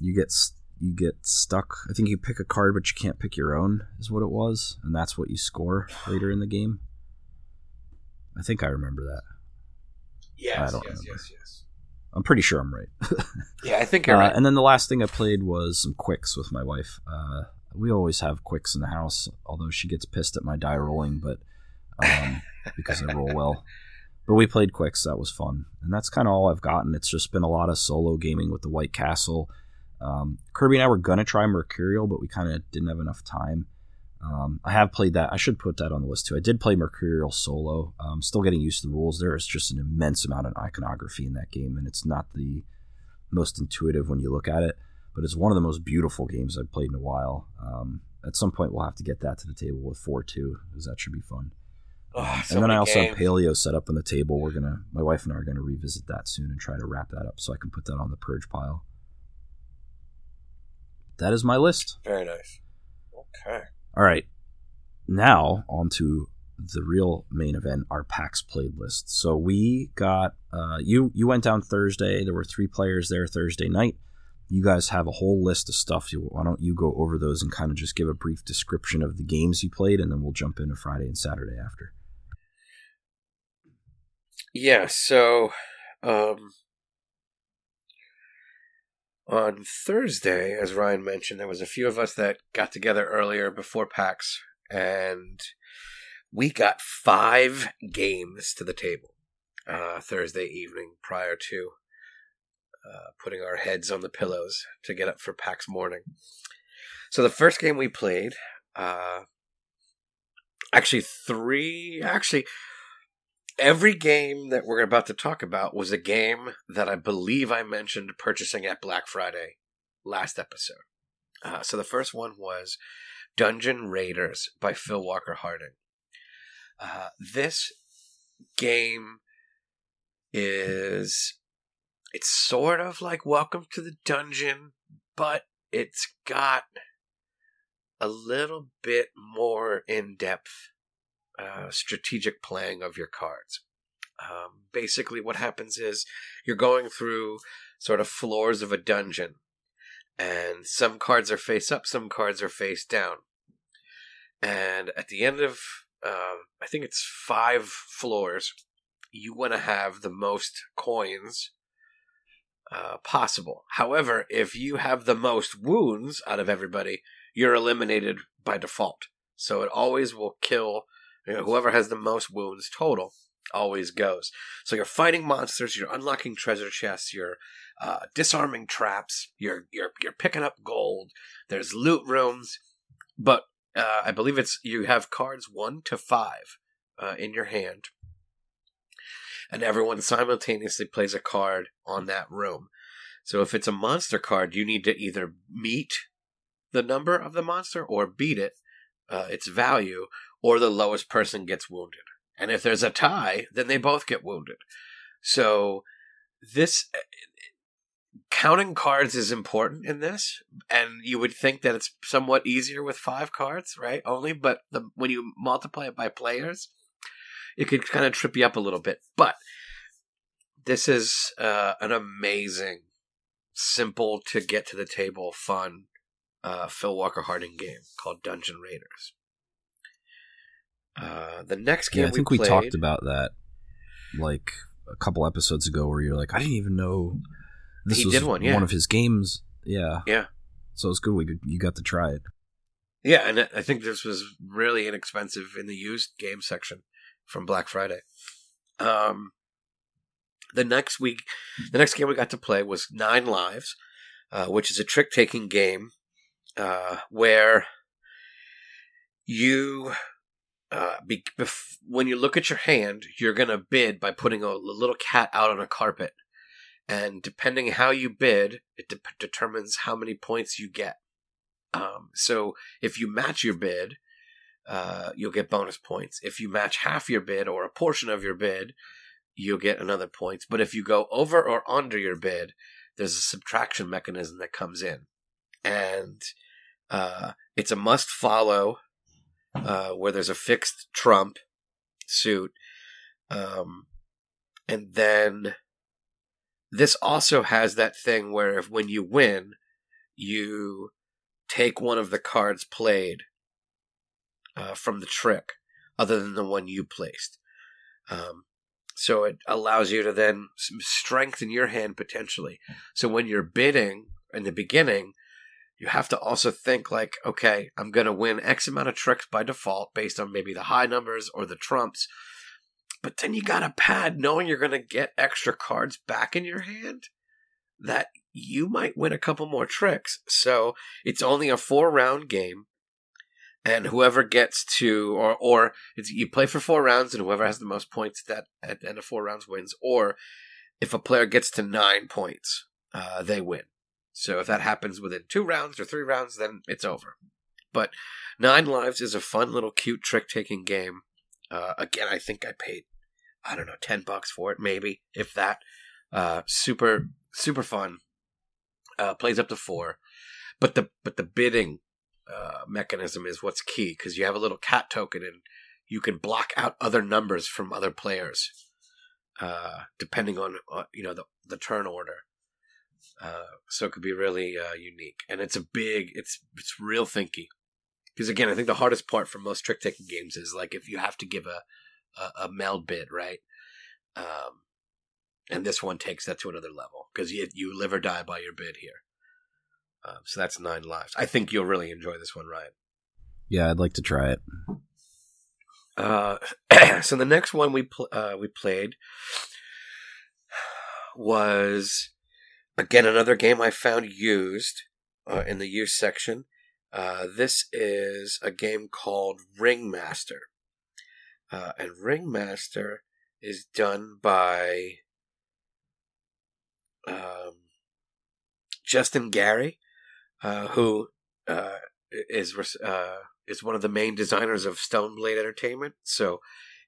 You get you get stuck. I think you pick a card, but you can't pick your own. Is what it was, and that's what you score later in the game. I think I remember that. Yes, I don't yes, remember. yes, yes. I'm pretty sure I'm right. <laughs> Yeah, I think you're Uh, right. And then the last thing I played was some Qwixx with my wife. Uh, we always have Qwixx in the house, although she gets pissed at my die rolling, but um, <laughs> because I roll well. But we played Qwixx. That was fun, and that's kind of all I've gotten. It's just been a lot of solo gaming with the White Castle. Um, Kirby and I were gonna try Mercurial, but we kind of didn't have enough time. Um, I have played that. I should put that on the list too. I did play Mercurial solo. I'm still getting used to the rules. There is just an immense amount of iconography in that game, and it's not the most intuitive when you look at it, but it's one of the most beautiful games I've played in a while. Um, at some point, we'll have to get that to the table with four two, because that should be fun. Oh, so and then I also games. have Paleo set up on the table. We're gonna, my wife and I are gonna revisit that soon and try to wrap that up so I can put that on the purge pile. That is my list. Very nice. Okay. All right, now on to the real main event, our PAX played list. So we got uh, you. You went down Thursday. There were three players there Thursday night. You guys have a whole list of stuff. You, why don't you go over those and kind of just give a brief description of the games you played, and then we'll jump into Friday and Saturday after. Yeah, so um on Thursday, as Ryan mentioned, there was a few of us that got together earlier before PAX and we got five games to the table uh, Thursday evening prior to uh, putting our heads on the pillows to get up for PAX morning. So the first game we played, uh, actually three, actually every game that we're about to talk about was a game that I believe I mentioned purchasing at Black Friday last episode. Uh, so the first one was Dungeon Raiders by Phil Walker Harding. Uh, this game is it's sort of like Welcome to the Dungeon, but it's got a little bit more in depth uh, strategic playing of your cards. Um, basically, what happens is you're going through sort of floors of a dungeon, and some cards are face up, some cards are face down. And at the end of, uh, I think it's five floors, you want to have the most coins uh, possible. However, if you have the most wounds out of everybody, you're eliminated by default. So it always will kill you know, whoever has the most wounds total always goes. So you're fighting monsters, you're unlocking treasure chests, you're uh, disarming traps, you're you're you're picking up gold. There's loot rooms, but uh, I believe it's you have cards one to five uh, in your hand, and everyone simultaneously plays a card on that room. So if it's a monster card, you need to either meet the number of the monster or beat it, uh, its value, or the lowest person gets wounded. And if there's a tie, then they both get wounded. So this counting cards is important in this, and you would think that it's somewhat easier with five cards, right? Only, but the, when you multiply it by players, it could kind of trip you up a little bit. But this is uh, an amazing, simple to get to the table, fun uh, Phil Walker Harding game called Dungeon Raiders. Uh, the next game Yeah, I think we, we, talked about that like a couple episodes ago, where you're like, I didn't even know this He was did one, yeah. one of his games. Yeah, Yeah. So it's good we could- you got to try it. Yeah, and I think this was really inexpensive in the used game section from Black Friday. Um, the next week, the next game we got to play was Nine Lives, uh, which is a trick taking game uh, where you, uh, be, bef- when you look at your hand, you're gonna bid by putting a little cat out on a carpet, and depending how you bid, it de- determines how many points you get. Um, so if you match your bid, uh, you'll get bonus points. If you match half your bid or a portion of your bid, you'll get another points. But if you go over or under your bid, there's a subtraction mechanism that comes in, and uh, it's a must follow uh, where there's a fixed trump suit, um, and then this also has that thing where if when you win, you take one of the cards played uh, from the trick, other than the one you placed. Um, so it allows you to then strengthen your hand potentially. So when you're bidding in the beginning, you have to also think like, okay, I'm going to win X amount of tricks by default based on maybe the high numbers or the trumps. But then you got a pad knowing you're going to get extra cards back in your hand that you might win a couple more tricks. So it's only a four round game. and whoever gets to or or you play for four rounds and whoever has the most points at that at the end of four rounds wins or if a player gets to nine points uh, they win so if that happens within two rounds or three rounds then it's over. But nine lives is a fun little cute trick taking game. Uh, again i think i paid i don't know 10 bucks for it maybe if that. Uh, super super fun. Uh, plays up to four. But the but the bidding uh, mechanism is what's key because you have a little cat token and you can block out other numbers from other players uh, depending on uh, you know the the turn order. Uh, so it could be really uh, unique, and it's a big, it's it's real thinky. Because again, I think the hardest part for most trick taking games is like if you have to give a a, a meld bid, right? Um, and this one takes that to another level because you you live or die by your bid here. Um, so that's nine lives. I think you'll really enjoy this one, Ryan. Yeah, I'd like to try it. Uh, <clears throat> so the next one we pl- uh, we played was again another game I found used uh, in the used section. Uh, this is a game called Ringmaster, uh, and Ringmaster is done by um, Justin Gary, uh, who uh, is uh, is one of the main designers of Stoneblade Entertainment. So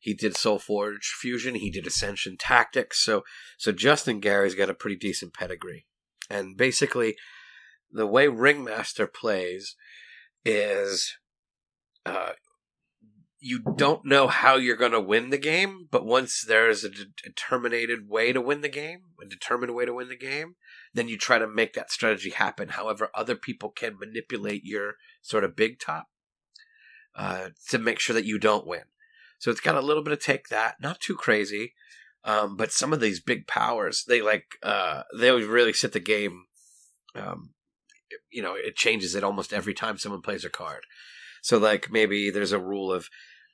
he did SolForge Fusion, he did Ascension Tactics. So so Justin Gary's got a pretty decent pedigree, and basically the way Ringmaster plays is. Uh, you don't know how you're going to win the game, but once there's a determined way to win the game, a determined way to win the game, then you try to make that strategy happen. However, other people can manipulate your sort of big top uh, to make sure that you don't win. So it's got a little bit of take that, not too crazy, um, but some of these big powers, they like uh, they really set the game. Um, you know, it changes it almost every time someone plays a card. So like maybe there's a rule of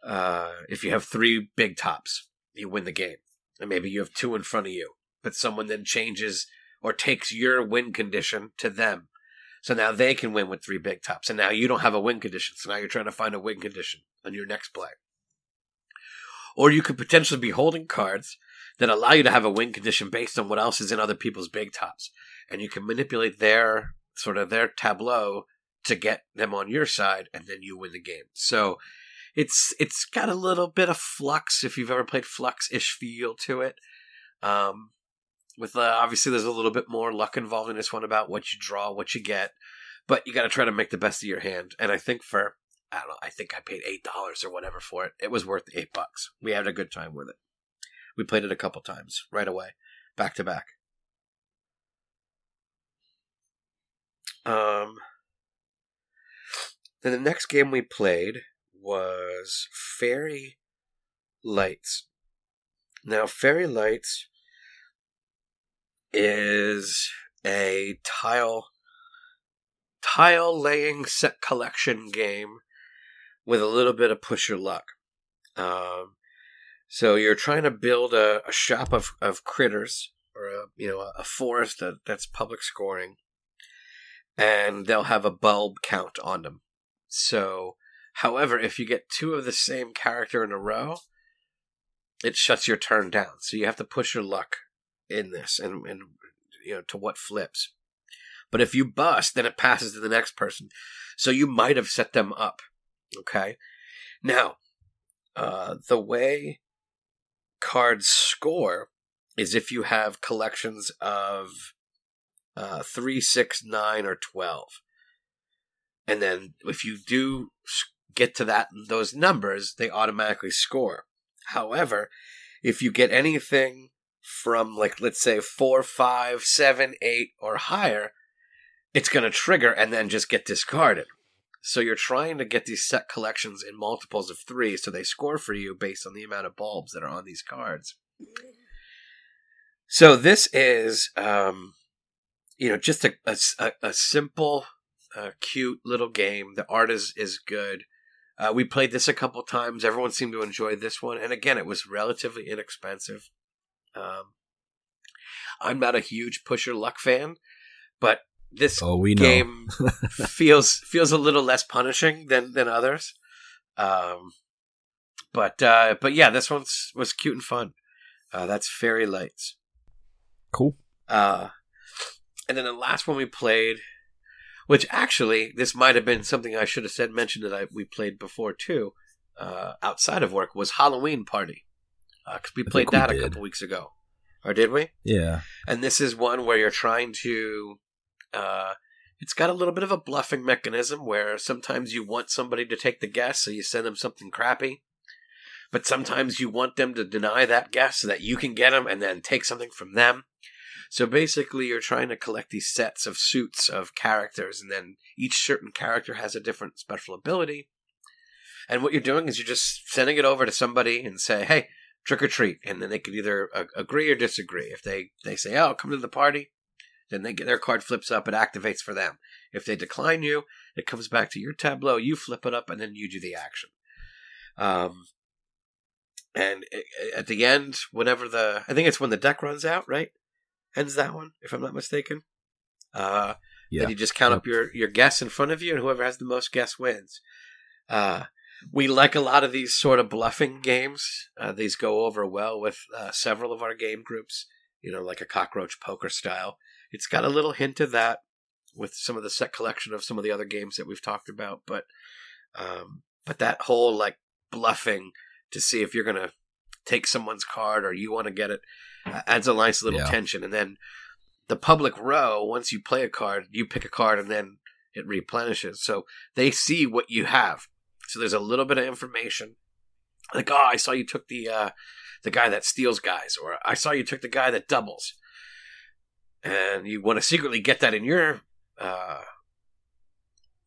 uh, if you have three big tops, you win the game, and maybe you have two in front of you, but someone then changes or takes your win condition to them. So now they can win with three big tops. And now you don't have a win condition. So now you're trying to find a win condition on your next play. Or you could potentially be holding cards that allow you to have a win condition based on what else is in other people's big tops. And you can manipulate their sort of their tableau to get them on your side and then you win the game. So it's it's got a little bit of Fluxx if you've ever played Fluxx ish feel to it. Um, with uh, obviously, there's a little bit more luck involved in this one about what you draw, what you get, but you got to try to make the best of your hand. And I think for I don't know, I think I paid eight dollars or whatever for it. It was worth eight bucks. We had a good time with it. We played it a couple times right away, back to back. Um. Then the next game we played was Fairy Lights. Now, Fairy Lights is a tile tile laying set collection game with a little bit of push your luck. Um, so you're trying to build a, a shop of, of critters or a you know a, forest that, that's public scoring, and they'll have a bulb count on them. So, however, if you get two of the same character in a row, it shuts your turn down. So you have to push your luck in this and, and you know to what flips. But if you bust, then it passes to the next person. So you might have set them up. Okay. Now, uh, the way cards score is if you have collections of uh, three, six, nine, or twelve, and then if you do get to that those numbers, they automatically score. However, if you get anything from like let's say four, five, seven, eight, or higher, it's going to trigger and then just get discarded. So you're trying to get these set collections in multiples of three, so they score for you based on the amount of bulbs that are on these cards. So this is, um, you know, just a a, a simple, uh, cute little game. The art is is good. Uh, we played this a couple times. Everyone seemed to enjoy this one, and again, it was relatively inexpensive. Um, I'm not a huge Pusher Luck fan, but this Oh, we game feels feels a little less punishing than than others. Um, but uh, but yeah, this one's was cute and fun. Uh, that's Fairy Lights. Cool. Uh, and then the last one we played, which actually this might have been something I should have said mentioned that I we played before too, uh, outside of work was Halloween Party because we I played think we that a couple weeks ago, or did we? Yeah. And this is one where you're trying to. Uh, it's got a little bit of a bluffing mechanism where sometimes you want somebody to take the guess, so you send them something crappy. But sometimes you want them to deny that guess so that you can get them and then take something from them. So basically, you're trying to collect these sets of suits of characters, and then each certain character has a different special ability. And what you're doing is you're just sending it over to somebody and say, "Hey, trick or treat," and then they can either agree or disagree. If they they say, "Oh, come to the party," then they get their card flips up, it activates for them. If they decline you, it comes back to your tableau. You flip it up, and then you do the action. Um, and at the end, whenever the I think it's when the deck runs out, right? Ends that one, if I'm not mistaken. Uh, Yeah. then you just count up your your guess in front of you, and whoever has the most guess wins. Uh, we like a lot of these sort of bluffing games. Uh, these go over well with uh, several of our game groups. You know, like a cockroach poker style. It's got a little hint of that with some of the set collection of some of the other games that we've talked about, but um, but that whole like bluffing to see if you're gonna take someone's card or you want to get it uh, adds a nice little Yeah. tension. And then the public row, once you play a card, you pick a card and then it replenishes. So they see what you have. So there's a little bit of information. Like, oh, I saw you took the uh, the guy that steals guys, or I saw you took the guy that doubles. And you want to secretly get that in your uh,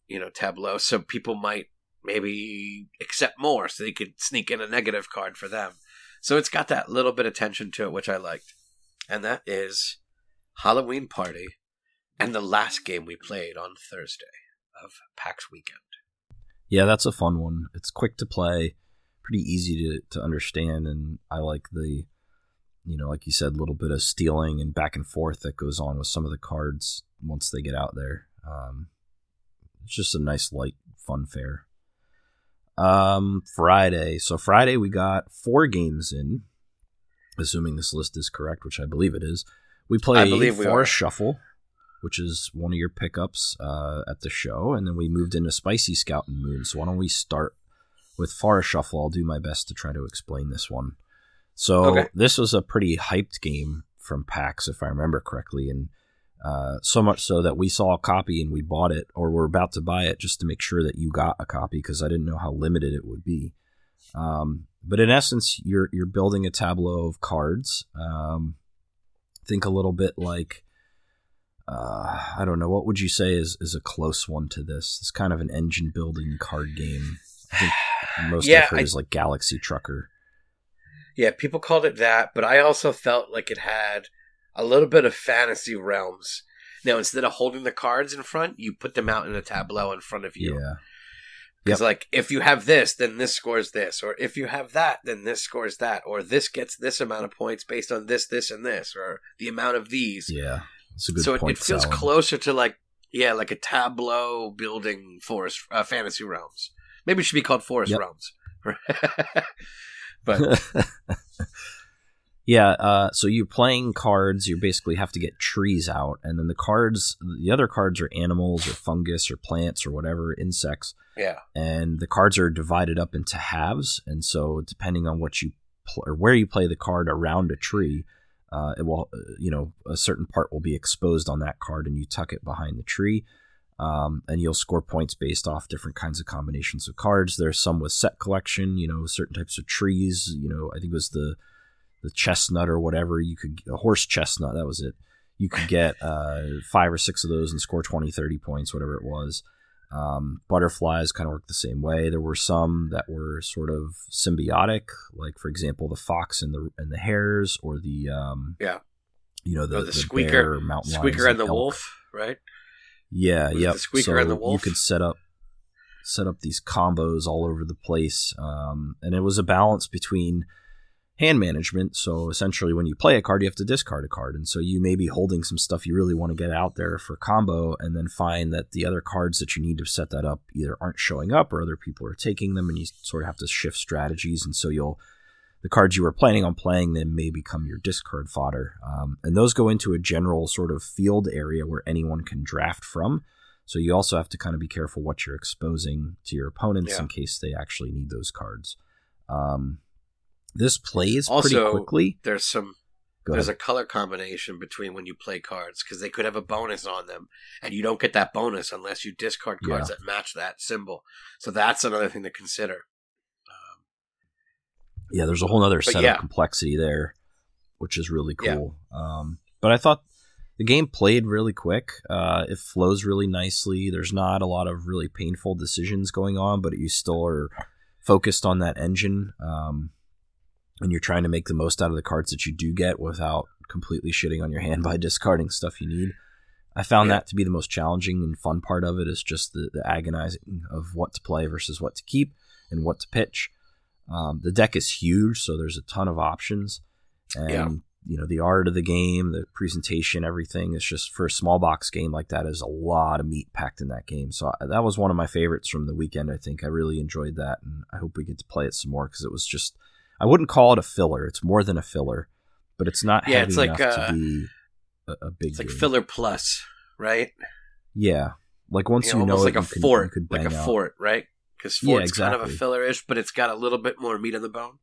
you know, tableau, so people might maybe accept more, so they could sneak in a negative card for them. So it's got that little bit of tension to it, which I liked. And that is Halloween Party and the last game we played on Thursday of PAX Weekend. Yeah, that's a fun one. It's quick to play, pretty easy to, to understand, and I like the, you know, like you said, a little bit of stealing and back and forth that goes on with some of the cards once they get out there. Um, it's just a nice, light, fun fair. Um, Friday. So Friday we got four games in, assuming this list is correct, which I believe it is. We played believe we Forest. Shuffle, which is one of your pickups uh, at the show, and then we moved into Spicy Scout and Moon. So why don't we start with Forest Shuffle? I'll do my best to try to explain this one. So Okay. this was a pretty hyped game from PAX, if I remember correctly, and uh, so much so that we saw a copy and we bought it, or we're about to buy it just to make sure that you got a copy because I didn't know how limited it would be. Um, but in essence, you're you're building a tableau of cards. Um, think a little bit like uh, I don't know what would you say is is a close one to this. It's kind of an engine building card game. I think most Yeah, I've heard I- is like Galaxy Trucker. Yeah, people called it that, but I also felt like it had a little bit of fantasy realms. Now, instead of holding the cards in front, you put them out in a tableau in front of you. Yeah, Because, like, if you have this, then this scores this. Or if you have that, then this scores that. Or this gets this amount of points based on this, this, and this. Or the amount of these. yeah, it's a good so it, it feels Salem. closer to, like, yeah, like a tableau building forest, uh, fantasy realms. Maybe it should be called forest Yep. realms. <laughs> but, <laughs> yeah, uh, so you're playing cards. You basically have to get trees out, and then the cards, the other cards are animals or fungus or plants or whatever, insects. yeah. and the cards are divided up into halves and so depending on what you pl- or where you play the card around a tree uh, it will uh, you know a certain part will be exposed on that card and you tuck it behind the tree um, and you'll score points based off different kinds of combinations of cards there's some with set collection you know certain types of trees you know i think it was the the chestnut or whatever you could a horse chestnut that was it you could get uh, five or six of those and score 20 30 points whatever it was um, butterflies kind of work the same way. There were some that were sort of symbiotic, like for example, the fox and the and the hares, or the um, Yeah. you know, the, the the squeaker- bear, mountain Squeaker lions, and the elk. wolf, right? Yeah, Was it yep. the squeaker so and the You wolf? could set up set up these combos all over the place, um, and it was a balance between, hand management. So essentially, when you play a card, you have to discard a card, and so you may be holding some stuff you really want to get out there for combo, and then find that the other cards that you need to set that up either aren't showing up or other people are taking them, and you sort of have to shift strategies, and so you'll the cards you were planning on playing then may become your discard fodder. Um, and those go into a general sort of field area where anyone can draft from. So you also have to kind of be careful what you're exposing to your opponents Yeah. in case they actually need those cards. Um, this plays Also, pretty quickly. There's some there's a color combination between when you play cards because they could have a bonus on them, and you don't get that bonus unless you discard cards that match that symbol. So that's another thing to consider. Yeah, there's a whole other set yeah. of complexity there, which is really Yeah. cool. Um, but I thought the game played really quick. Uh, it flows really nicely. There's not a lot of really painful decisions going on, but you still are focused on that engine. Um, and you're trying to make the most out of the cards that you do get without completely shitting on your <laughs> hand by discarding stuff you need. I found Yeah. that to be the most challenging and fun part of it is just the, the agonizing of what to play versus what to keep and what to pitch. Um, the deck is huge, so there's a ton of options, and Yeah. you know the art of the game, the presentation, everything is just for a small box game like that is a lot of meat packed in that game. So I- that was one of my favorites from the weekend. I think I really enjoyed that, and I hope we get to play it some more because it was just I wouldn't call it a filler. It's more than a filler, but it's not Yeah, heavy it's like, enough uh, to be a, a big. it's like game. filler plus, right? Yeah, like once You you, know, know almost it, like a you fort, you could like a out. fort, right? Because Yeah, fort's kind of a filler-ish, but it's got a little bit more meat on the bone.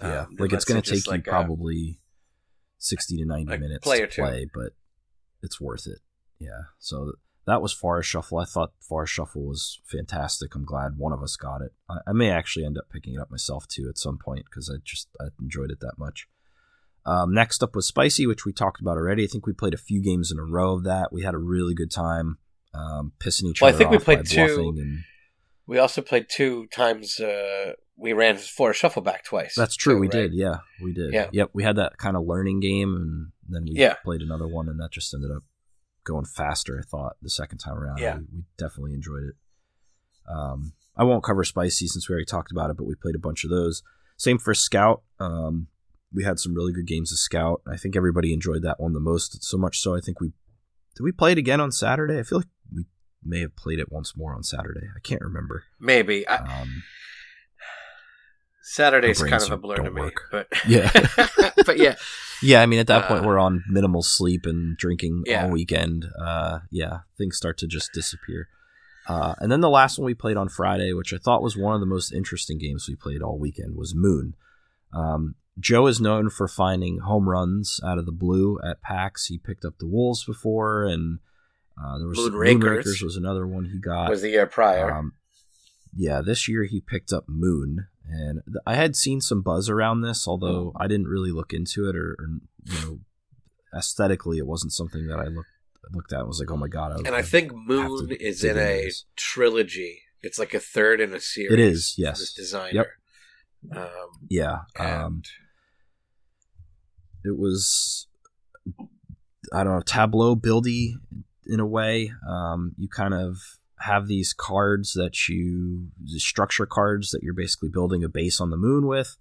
Yeah, Um, like it's going to take like you a- probably sixty to ninety like minutes play to two. play, but it's worth it. Yeah. So that was Forest Shuffle. I thought Forest Shuffle was fantastic. I'm glad one of us got it. I, I may actually end up picking it up myself too at some point because I just I enjoyed it that much. Um, next up was Spicy, which we talked about already. I think we played a few games in a row of that. We had a really good time um, pissing each Well, I think we off played two- and We also played two times. Uh, we ran for a shuffleback twice. That's true. too, we right? did. Yeah, we did. Yeah. Yep. We had that kind of learning game, and then we Yeah. played another one, and that just ended up going faster. I thought the second time around. Yeah. We, we definitely enjoyed it. Um, I won't cover spicy since we already talked about it, but we played a bunch of those. Same for Scout. Um, we had some really good games of Scout. I think everybody enjoyed that one the most. So much so, I think we did we play it again on Saturday. I feel like may have played it once more on Saturday. I can't remember. Maybe I, Um, Saturday's kind of a blur to me, work. but <laughs> Yeah. <laughs> but yeah, Yeah, I mean, at that point, Uh, we're on minimal sleep and drinking Yeah. all weekend. Uh, yeah, things start to just disappear. Uh, and then the last one we played on Friday, which I thought was one of the most interesting games we played all weekend, was Moon. Um, Joe is known for finding home runs out of the blue at PAX. He picked up the Wolves before, and uh, there was Moonrakers. Was another one he got. was the year prior. Um, yeah, this year he picked up Moon, and th- I had seen some buzz around this, although I didn't really look into it, or, or you know, aesthetically, it wasn't something that I looked looked at. and was like, oh my god! and I think Moon is in a this. trilogy. It's like a third in a series. It is, yes. This designer. Yep. Um, yeah, um, and it was I don't know tableau buildy in a way. Um, you kind of have these cards that you the structure cards that you're basically building a base on the moon with.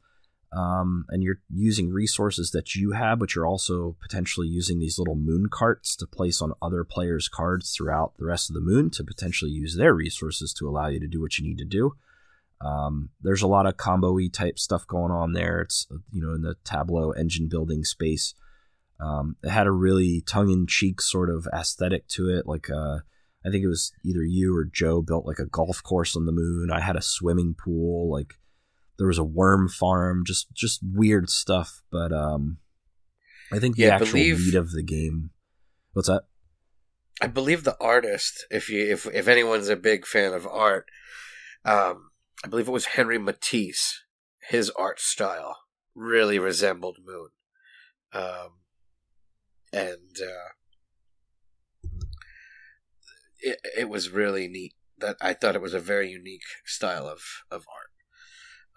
Um, and you're using resources that you have, but you're also potentially using these little moon carts to place on other players' cards throughout the rest of the moon to potentially use their resources to allow you to do what you need to do. Um, there's a lot of combo-y type stuff going on there. It's you know in the Tableau engine building space. Um, it had a really tongue-in-cheek sort of aesthetic to it. Like uh, I think it was either you or Joe built like a golf course on the moon. I had a swimming pool. Like there was a worm farm. Just just weird stuff. But um, I think the Yeah, actual believe- meat of the game. What's that? I believe the artist, if you if if anyone's a big fan of art, um, I believe it was Henri Matisse. His art style really resembled Moon, um, and uh, it it was really neat. That I thought it was a very unique style of of art.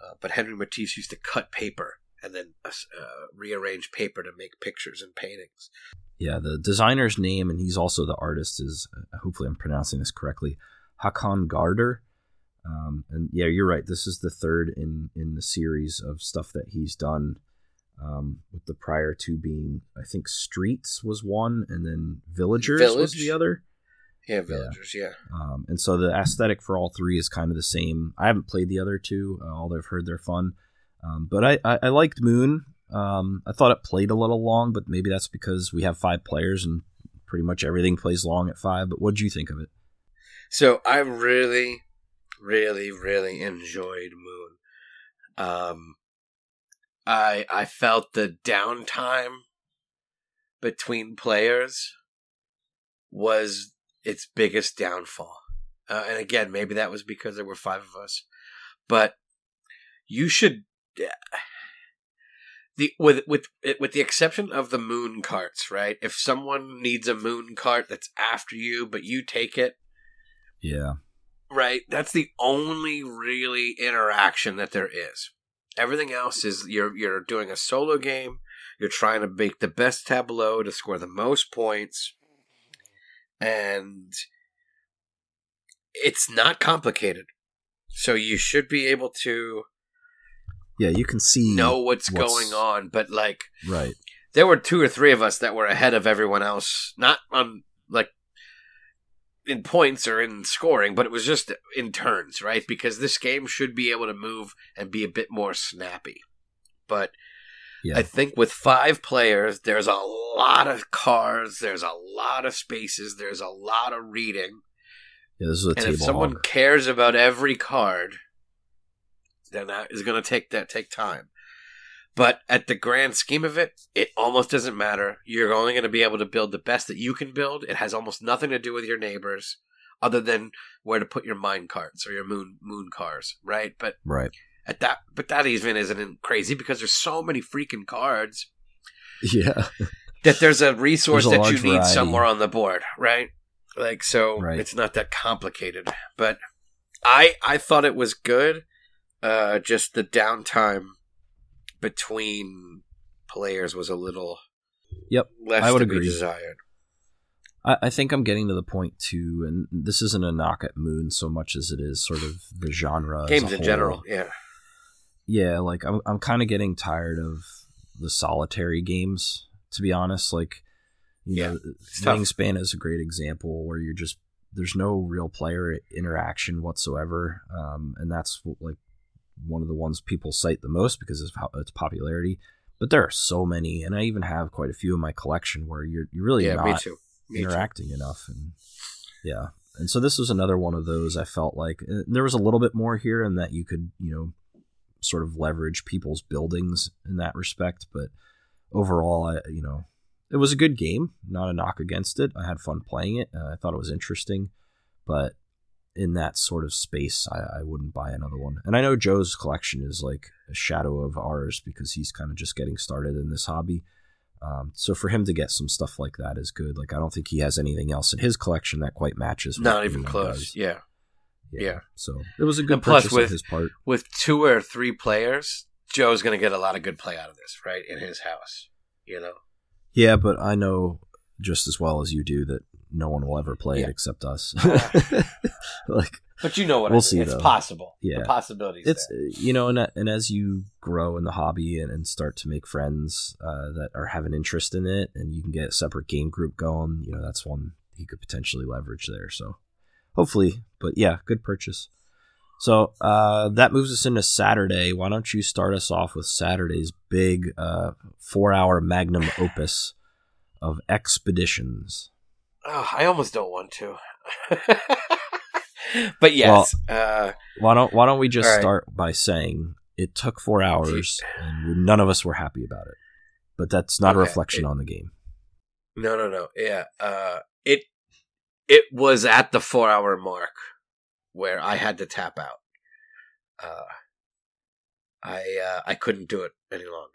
Uh, but Henri Matisse used to cut paper and then uh, rearrange paper to make pictures and paintings. Yeah, the designer's name, and he's also the artist, is uh, hopefully I'm pronouncing this correctly, Haakon Gaarder. Um, and yeah, you're right. This is the third in in the series of stuff that he's done. Um, with the prior two being, I think Streets was one, and then Villagers was the other. Yeah, villagers. Yeah. Um, and so the aesthetic for all three is kind of the same. I haven't played the other two, uh, although I've heard they're fun. Um, but I, I, I liked Moon. Um, I thought it played a little long, but maybe that's because we have five players and pretty much everything plays long at five. But what do you think of it? So I really, really, really enjoyed Moon. Um, I I felt the downtime between players was its biggest downfall. Uh, and again, maybe that was because there were five of us, but you should the with with with the exception of the moon carts, right? If someone needs a moon cart that's after you, but you take it, Yeah. right? That's the only really interaction that there is. Everything else is you're you're doing a solo game. You're trying to make the best tableau to score the most points, and it's not complicated. So you should be able to Yeah, you can see. know what's, what's- going on, but like Right. there were two or three of us that were ahead of everyone else, not on like in points or in scoring, but it was just in turns, right? Because this game should be able to move and be a bit more snappy. But Yeah. I think with five players, there's a lot of cards, there's a lot of spaces, there's a lot of reading. yeah, this is a and table if someone hog. cares about every card, then that is going to take that take time. But at the grand scheme of it, it almost doesn't matter. You're only going to be able to build the best that you can build. It has almost nothing to do with your neighbors, other than where to put your mine carts or your moon moon cars, right? But Right. at that, but that even isn't crazy because there's so many freaking cards Yeah. that there's a resource There's a that you need variety. somewhere on the board, right? Like so Right. it's not that complicated. But I I thought it was good. Uh just the downtime between players was a little Yep, less I would to agree. be desired. I, I think I'm getting to the point too, and this isn't a knock at Moon so much as it is sort of the genre. Games in whole. general, yeah. Yeah, like I'm I'm kind of getting tired of the solitary games. To be honest, like you Yeah, know. Wingspan is a great example where you're just there's no real player interaction whatsoever, um, and that's like one of the ones people cite the most because of how its popularity. But there are so many, and I even have quite a few in my collection where you're you're really yeah, not me too. Me too. interacting enough and yeah and so this was another one of those i felt like uh, there was a little bit more here in that you could you know sort of leverage people's buildings in that respect but overall i you know it was a good game not a knock against it i had fun playing it uh, i thought it was interesting but in that sort of space I, I wouldn't buy another one and i know joe's collection is like a shadow of ours because he's kind of just getting started in this hobby um, so for him to get some stuff like that is good. Like I don't think he has anything else in his collection that quite matches. Not even close. does. Yeah. yeah. So it was a good And plus with- his part. With two or three players, Joe's gonna get a lot of good play out of this, right? In his house. You know? Yeah, but I know just as well as you do that no one will ever play Yeah. it except us. <laughs> <laughs> like But you know what We'll I mean. see, It's though. possible. Yeah. The possibilities it's there. you know, and and as you grow in the hobby and, and start to make friends uh, that are have an interest in it, and you can get a separate game group going, you know, that's one he could potentially leverage there. So hopefully, but yeah, good purchase. So uh, that moves us into Saturday. Why don't you start us off with Saturday's big uh, four-hour magnum opus of expeditions? Oh, I almost don't want to. <laughs> but yes, uh, Why don't Why don't we just All right. start by saying it took four hours and none of us were happy about it, but that's not a Okay. reflection on the game. no, no, no. Yeah, uh, it it was at the four hour mark where I had to tap out. Uh, I uh, I couldn't do it any longer.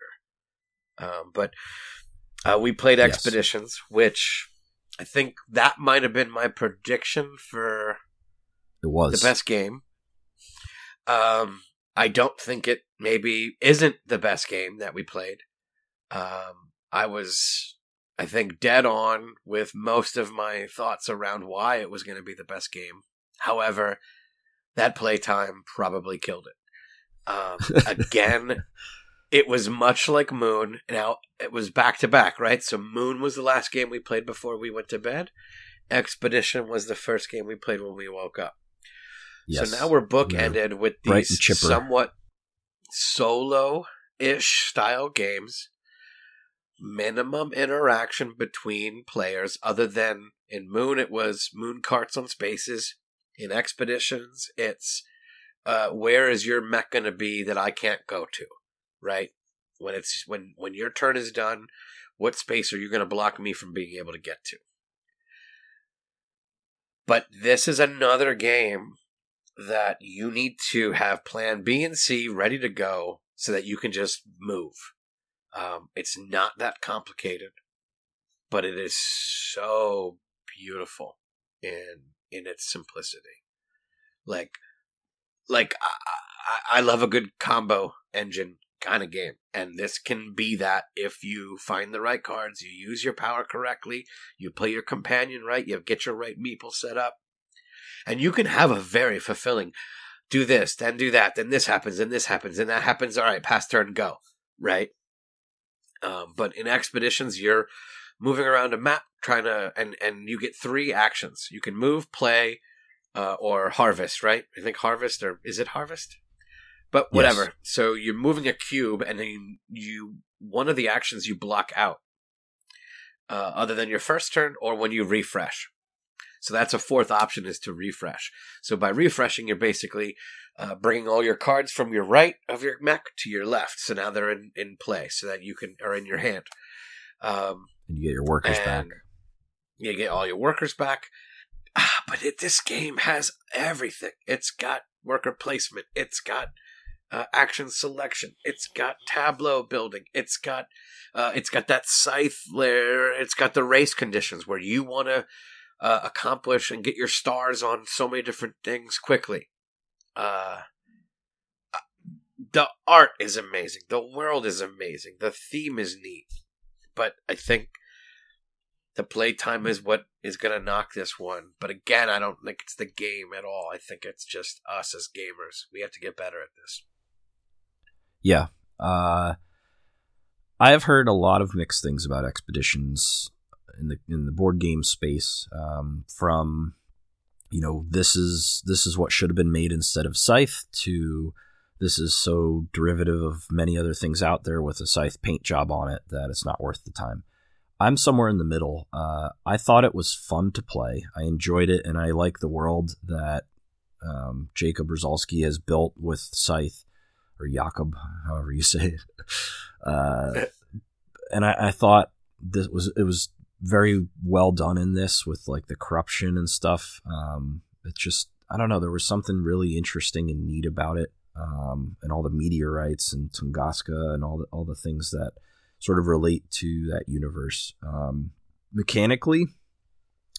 Um, but uh, we played Yes. expeditions, which I think that might have been my prediction for It was the best game. Um, I don't think it maybe isn't the best game that we played. Um, I was, I think, dead on with most of my thoughts around why it was going to be the best game. However, that playtime probably killed it. Um, <laughs> again, it was much like Moon. Now it was back to back, right? So Moon was the last game we played before we went to bed. Expedition was the first game we played when we woke up. Yes. So now we're bookended with Bright these somewhat solo-ish style games. Minimum interaction between players, other than in Moon, it was Moon carts on spaces. In Expeditions, it's uh, where is your mech going to be that I can't go to, right? When it's when when your turn is done, what space are you going to block me from being able to get to? But this is another game that you need to have plan B and C ready to go so that you can just move. Um, it's not that complicated, but it is so beautiful in in its simplicity. Like, like I, I, I love a good combo engine kind of game, and this can be that if you find the right cards, you use your power correctly, you play your companion right, you get your right meeple set up, and you can have a very fulfilling. Do this, then do that, then this happens, then this happens, and that happens. All right, pass turn, go. Right. Um, but in expeditions, you're moving around a map trying to, and and you get three actions. You can move, play, uh, or harvest. Right? I think harvest, or is it harvest? But whatever. Yes. So you're moving a cube, and then you, one of the actions you block out, uh, other than your first turn or when you refresh. So that's a fourth option is to refresh. So by refreshing, you're basically uh, bringing all your cards from your right of your mech to your left. So now they're in, in play so that you can, are in your hand. Um, and you get your workers back. You get all your workers back. Ah, but it, this game has everything. It's got worker placement. It's got uh, action selection. It's got tableau building. It's got uh, it's got that scythe layer. It's got the race conditions where you want to uh, accomplish and get your stars on so many different things quickly. Uh, the art is amazing. The world is amazing. The theme is neat. But I think the playtime is what is going to knock this one. But again, I don't think it's the game at all. I think it's just us as gamers. We have to get better at this. Yeah. Uh, I have heard a lot of mixed things about expeditions in the in the board game space. Um, from you know this is this is what should have been made instead of Scythe to this is so derivative of many other things out there with a Scythe paint job on it that it's not worth the time. I'm somewhere in the middle. Uh, I thought it was fun to play. I enjoyed it, and I like the world that um, Jacob Rozalski has built with Scythe or Jakob, however you say it. Uh, and I, I thought this was it was very well done in this with like the corruption and stuff. Um, it just I don't know. There was something really interesting and neat about it, um, and all the meteorites and Tunguska and all the all the things that sort of relate to that universe. Um, mechanically,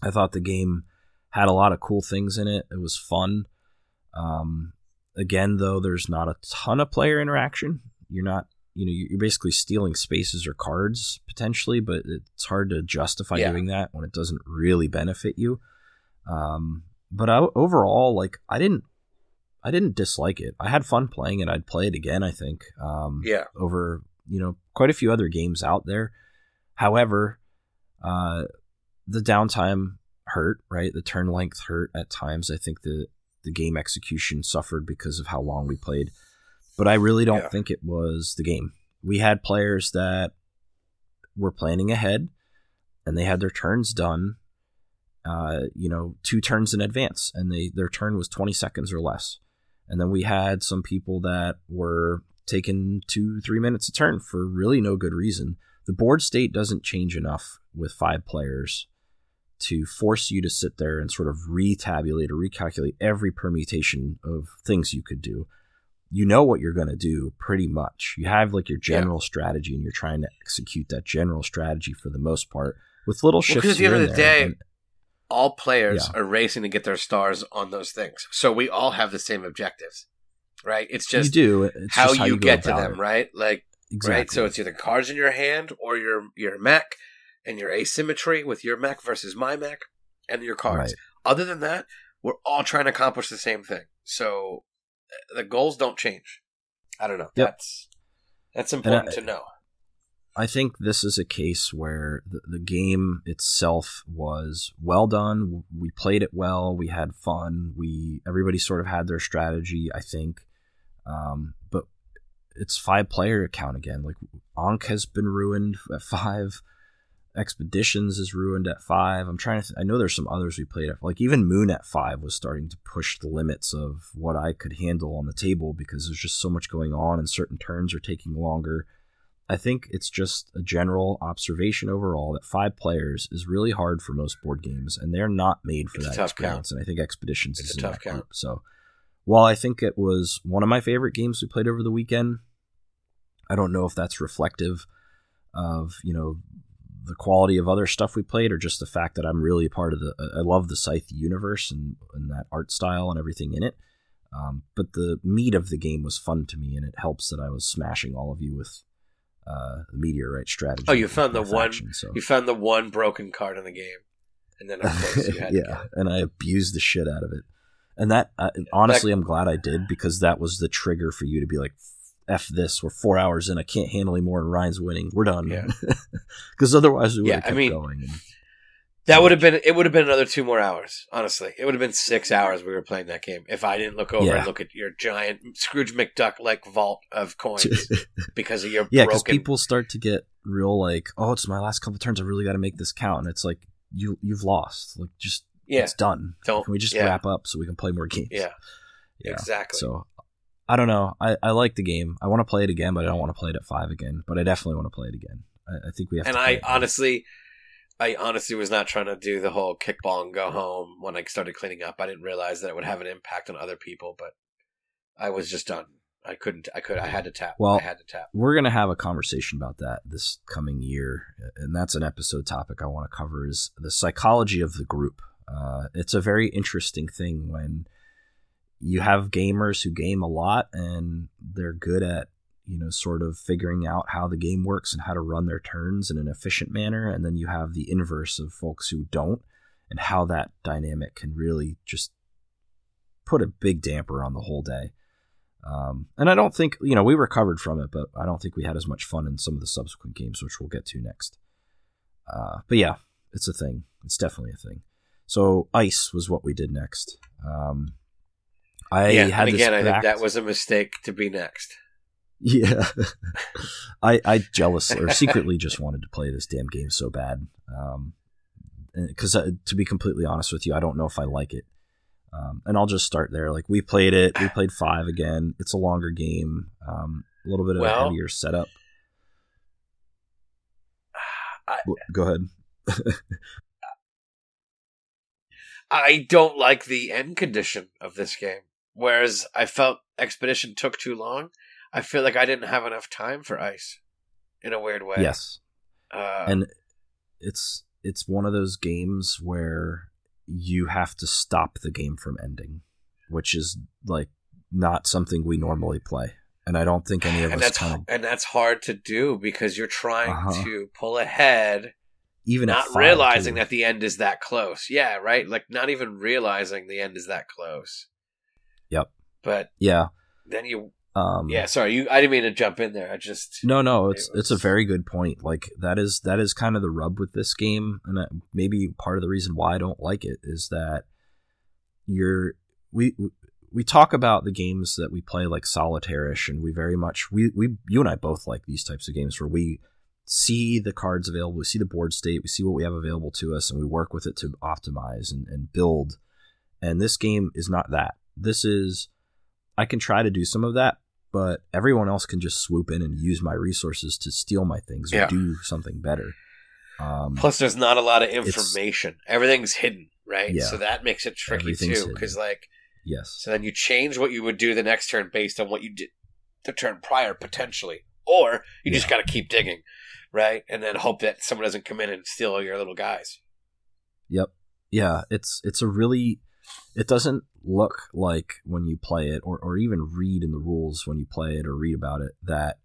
I thought the game had a lot of cool things in it. It was fun. Um, again, though, there's not a ton of player interaction. You're not, you know, you're basically stealing spaces or cards potentially, but it's hard to justify Yeah. doing that when it doesn't really benefit you. Um, but I, overall, like, I didn't, I didn't dislike it. I had fun playing it. I'd play it again. I think. Um, Yeah. over you know quite a few other games out there. However, uh, the downtime hurt, right? The turn length hurt at times. I think the the game execution suffered because of how long we played. But I really don't Yeah. think it was the game. We had players that were planning ahead and they had their turns done uh, you know, two turns in advance and they their turn was 20 seconds or less. And then we had some people that were taking two, three minutes a turn for really no good reason. The board state doesn't change enough with five players to force you to sit there and sort of retabulate or recalculate every permutation of things you could do. You know what you're going to do pretty much. You have like your Yeah. general strategy and you're trying to execute that general strategy for the most part with little Well, shifts. 'cause at the end of the day, And- All players Yeah. are racing to get their stars on those things. So we all have the same objectives, right? It's just you do. It's how just you, go get to them, it. right? Like, Exactly. right? So it's either cards in your hand or your your mech and your asymmetry with your mech versus my mech and your cards. Right. Other than that, we're all trying to accomplish the same thing. So uh, the goals don't change. I don't know. Yep. That's that's important I- to know. I think this is a case where the, the game itself was well done. We played it well. We had fun. We everybody sort of had their strategy. I think, um, but it's five player account again. Like Ankh has been ruined at five. Expeditions is ruined at five. I'm trying to. Th- I know there's some others we played at. Like even Moon at five was starting to push the limits of what I could handle on the table because there's just so much going on, and certain turns are taking longer. I think it's just a general observation overall that five players is really hard for most board games, and they're not made for It's that tough experience. And I think Expeditions It's is a tough that group. count. So, while I think it was one of my favorite games we played over the weekend, I don't know if that's reflective of you know the quality of other stuff we played, or just the fact that I'm really a part of the. I love the Scythe universe and, and that art style and everything in it. Um, but the meat of the game was fun to me, and it helps that I was smashing all of you with uh, the meteorite strategy. Oh, you found the one- so. You found the one broken card in the game, and then of course you <laughs> had yeah, and I abused the shit out of it. And that, uh, honestly, I'm glad I did because that was the trigger for you to be like, "F this, we're four hours in, I can't handle anymore, and Ryan's winning, we're done." Yeah. <laughs> Because otherwise, we would Yeah, have I kept mean- going. And, That would have been it. Would have been another two more hours. Honestly, it would have been six hours. We were playing that game if I didn't look over Yeah. and look at your giant Scrooge McDuck like vault of coins <laughs> because of your yeah, because people start to get real like, "Oh, it's my last couple turns. I really got to make this count," and it's like you you've lost. Like, just yeah, it's done. don't. Can we just yeah, wrap up so we can play more <laughs> games? Yeah, Yeah. exactly. So I don't know. I, I like the game. I want to play it again, but I don't want to play it at five again. But I definitely want to play it again. I, I think we have. and I honestly, I honestly was not trying to do the whole kickball and go home when I started cleaning up. I didn't realize that it would have an impact on other people, but I was just done. I couldn't. I could. I had to tap. Well, I had to tap. we're gonna have a conversation about that this coming year, and that's an episode topic I want to cover is the psychology of the group. Uh, it's a very interesting thing when you have gamers who game a lot and they're good at you know sort of figuring out how the game works and how to run their turns in an efficient manner and then you have the inverse of folks who don't and how that dynamic can really just put a big damper on the whole day um, and I don't think you know we recovered from it, but I don't think we had as much fun in some of the subsequent games, which we'll get to next. Uh, but yeah, it's a thing. It's definitely a thing. So ice was what we did next. Um, I yeah, had and this again, I think that was a mistake to be next. yeah. <laughs> I I jealous or secretly just wanted to play this damn game so bad. Um, because uh, to be completely honest with you, I don't know if I like it. Um, and I'll just start there. Like we played it, we played five again. It's a longer game, um, a little bit of a heavier setup. <sighs> I, Go ahead. I don't like the end condition of this game. Whereas I felt Expedition took too long. I feel like I didn't have enough time for Ice, in a weird way. Yes, uh, and it's it's one of those games where you have to stop the game from ending, which is like not something we normally play. And I don't think any of us that's kind of and that's hard to do because you're trying Uh-huh. to pull ahead, even not five, realizing too. that the end is that close. Yeah, right. Like not even realizing the end is that close. Yep. But Yeah. then you, Um, yeah. Sorry, you. I didn't mean to jump in there. I just No, no, it's It it's a very good point. Like that is that is kind of the rub with this game, and maybe part of the reason why I don't like it is that you're we we talk about the games that we play like solitaire-ish, and we very much we we you and I both like these types of games where we see the cards available, we see the board state, we see what we have available to us, and we work with it to optimize and, and build. And this game is not that. This is I can try to do some of that, but everyone else can just swoop in and use my resources to steal my things or Yeah. do something better. Um, Plus, there's not a lot of information. Everything's hidden, right? Yeah. So that makes it tricky too. Because like, yes, so then you change what you would do the next turn based on what you did the turn prior potentially, or you just got to keep digging, right? And then hope that someone doesn't come in and steal your little guys. Yep. Yeah, it's it's a really it doesn't look like when you play it or, or even read in the rules when you play it or read about it that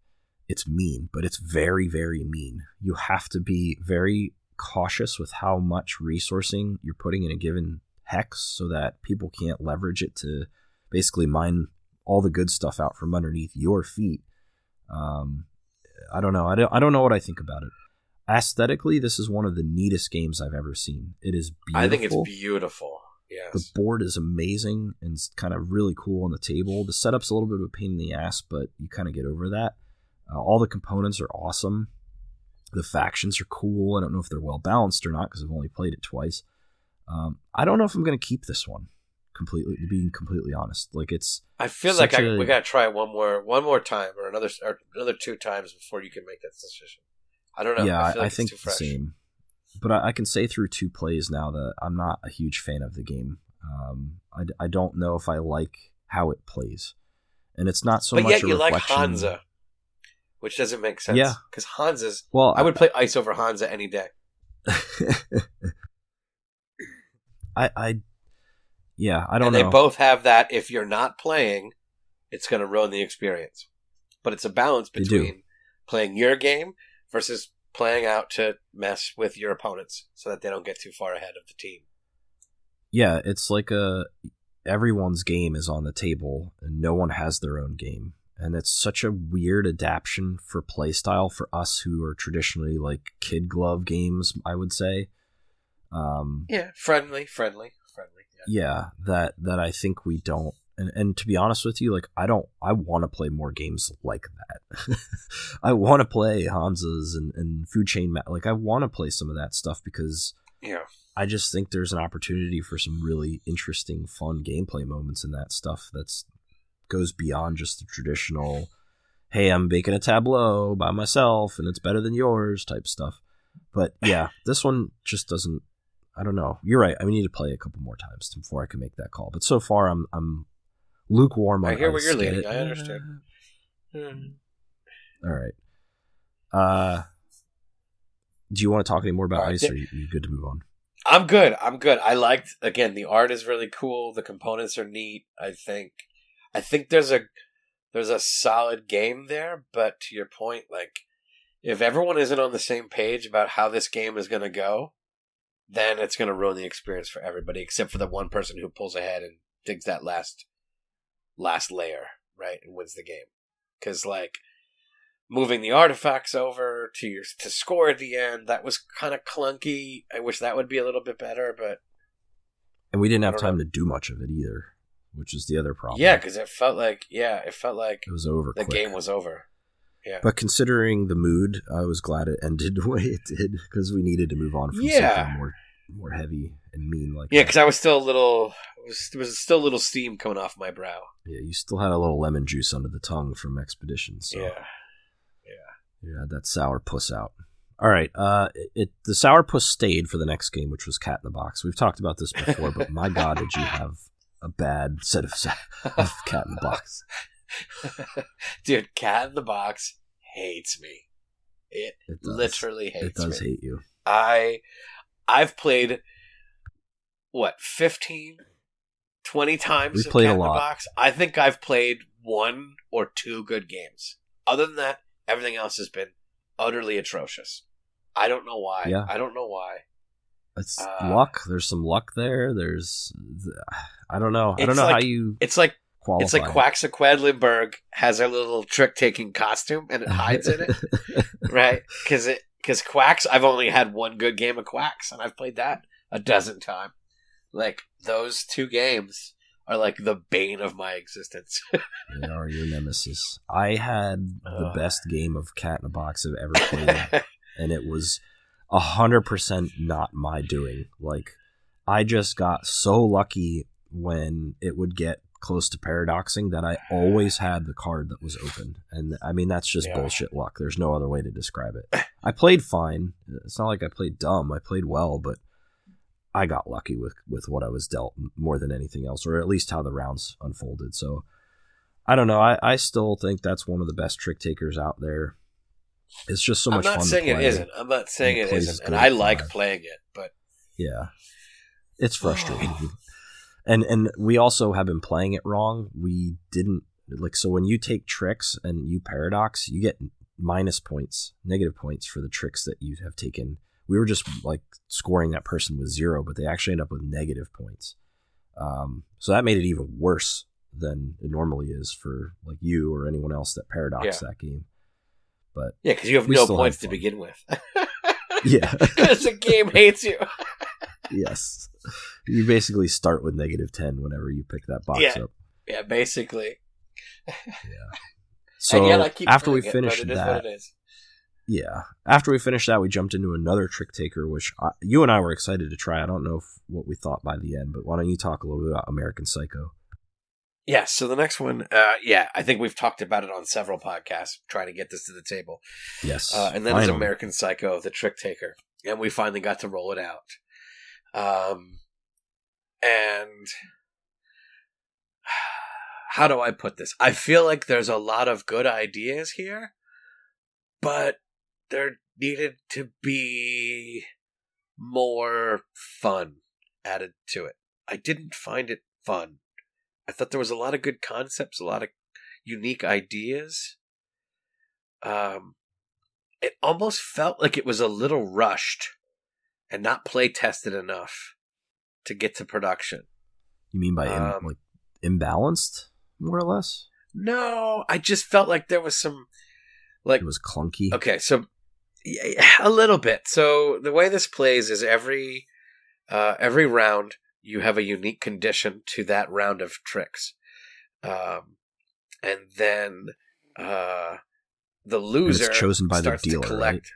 it's mean, but it's very, very mean. You have to be very cautious with how much resourcing you're putting in a given hex so that people can't leverage it to basically mine all the good stuff out from underneath your feet. Um, I don't know. I don't. I don't know what I think about it. Aesthetically, this is one of the neatest games I've ever seen. It is beautiful. I think it's beautiful. Yes. The board is amazing and it's kind of really cool on the table. The setup's a little bit of a pain in the ass, but you kind of get over that. Uh, all the components are awesome. The factions are cool. I don't know if they're well balanced or not because I've only played it twice. Um, I don't know if I'm going to keep this one completely. To be completely honest, like it's. I feel like I, a, we got to try it one more, one more time, or another, or another two times before you can make that decision. I don't know. Yeah, I, I, like I think the same. But I, I, can say through two plays now that I'm not a huge fan of the game. Um, I, I don't know if I like how it plays, and it's not so but much. But yet you reflection. like Hansa, which doesn't make sense. Yeah, because Hansa's. Well, I would play Ice over Hansa any day. <laughs> I, I, yeah, I don't and know. They both have that. If you're not playing, it's going to ruin the experience. But it's a balance between playing your game versus playing out to mess with your opponents so that they don't get too far ahead of the team. Yeah, it's like a everyone's game is on the table and no one has their own game. And it's such a weird adaptation for playstyle for us who are traditionally like kid glove games, I would say. Um, yeah, friendly, friendly, friendly. Yeah. yeah, that that I think we don't and and to be honest with you, like I don't, I want to play more games like that. <laughs> I want to play Hansa's and and Food Chain, like I want to play some of that stuff because yeah, I just think there's an opportunity for some really interesting, fun gameplay moments in that stuff. That's goes beyond just the traditional, hey, I'm making a tableau by myself and it's better than yours type stuff. But yeah, <laughs> this one just doesn't. I don't know. You're right. I need to play a couple more times before I can make that call. But so far, I'm I'm lukewarm. I hear where you're leading. I understand. All right. Uh, do you want to talk any more about right, ice, or are you, you good to move on? I'm good. I'm good. I liked again. The art is really cool. The components are neat. I think. I think there's a there's a solid game there. But to your point, like if everyone isn't on the same page about how this game is going to go, then it's going to ruin the experience for everybody, except for the one person who pulls ahead and digs that last last layer, right, and wins the game. Because like moving the artifacts over to your to score at the end, that was kind of clunky. I wish that would be a little bit better, but and we didn't have time know. to do much of it either, which is the other problem. Yeah, because it felt like yeah, it felt like it was over. The quick. game was over. Yeah. But considering the mood, I was glad it ended <laughs> the way it did because we needed to move on from yeah. something more more heavy and mean like yeah because i was still a little was, there was still a little steam coming off my brow. Yeah you still had a little lemon juice under the tongue from expedition so. Yeah. Yeah. Had that sour puss out. All right uh it, it the sour puss stayed for the next game which was cat in the box. We've talked about this before but my god did you have a bad set of, of cat in the box. <laughs> Dude cat in the box hates me. It, it literally hates it does me. hate you. I I've played what 15 20 times we played a lot. Box. I think I've played one or two good games. Other than that, everything else has been utterly atrocious. I don't know why. Yeah. I don't know why. It's uh, luck. There's some luck there. There's I don't know. I don't know like, how you It's like qualify. it's like Quacksa has a little trick taking costume and it hides in it. <laughs> right? Cuz it because Quacks, I've only had one good game of Quacks, and I've played that a dozen times. Like those two games are like the bane of my existence. <laughs> they are your nemesis. I had the best game of Cat in a Box I've ever played, <laughs> and it was a hundred percent not my doing. Like I just got so lucky when it would get close to paradoxing that I always had the card that was open. And I mean, that's just yeah. bullshit luck. There's no other way to describe it. I played fine. It's not like I played dumb. I played well, but I got lucky with, with what I was dealt more than anything else, or at least how the rounds unfolded. So I don't know. I, I still think that's one of the best trick takers out there. It's just so much fun. I'm not saying it isn't. I'm not saying it isn't. And I like playing it, but. Yeah. It's <sighs> frustrating and and we also have been playing it wrong. We didn't like so when you take tricks and you paradox, you get minus points, negative points for the tricks that you have taken. We were just like scoring that person with zero, but they actually end up with negative points. Um, so that made it even worse than it normally is for like you or anyone else that paradox Yeah. that game. But Yeah, because you have no points have to begin with. <laughs> yeah, <laughs> Because the game hates you. <laughs> yes, you basically start with negative ten whenever you pick that box Yeah. up. Yeah, basically. Yeah. <laughs> So yet after we it, finished that, it is. yeah, after we finished that, we jumped into another trick taker, which I, you and I were excited to try. I don't know if, what we thought by the end, but why don't you talk a little bit about American Psycho? Yeah, so the next one, uh, yeah, I think we've talked about it on several podcasts, trying to get this to the table. Yes, Uh, and then it's. American Psycho, the trick taker. And we finally got to roll it out. Um, and how do I put this? I feel like there's a lot of good ideas here, but there needed to be more fun added to it. I didn't find it fun. I thought there was a lot of good concepts, a lot of unique ideas. Um, it almost felt like it was a little rushed and not play tested enough to get to production. You mean by im- Um, like imbalanced, more or less? No, I just felt like there was some like It was clunky. Okay, so yeah, a little bit. So the way this plays is every uh, every round you have a unique condition to that round of tricks, um, and then uh, the loser chosen by the dealer, to collect.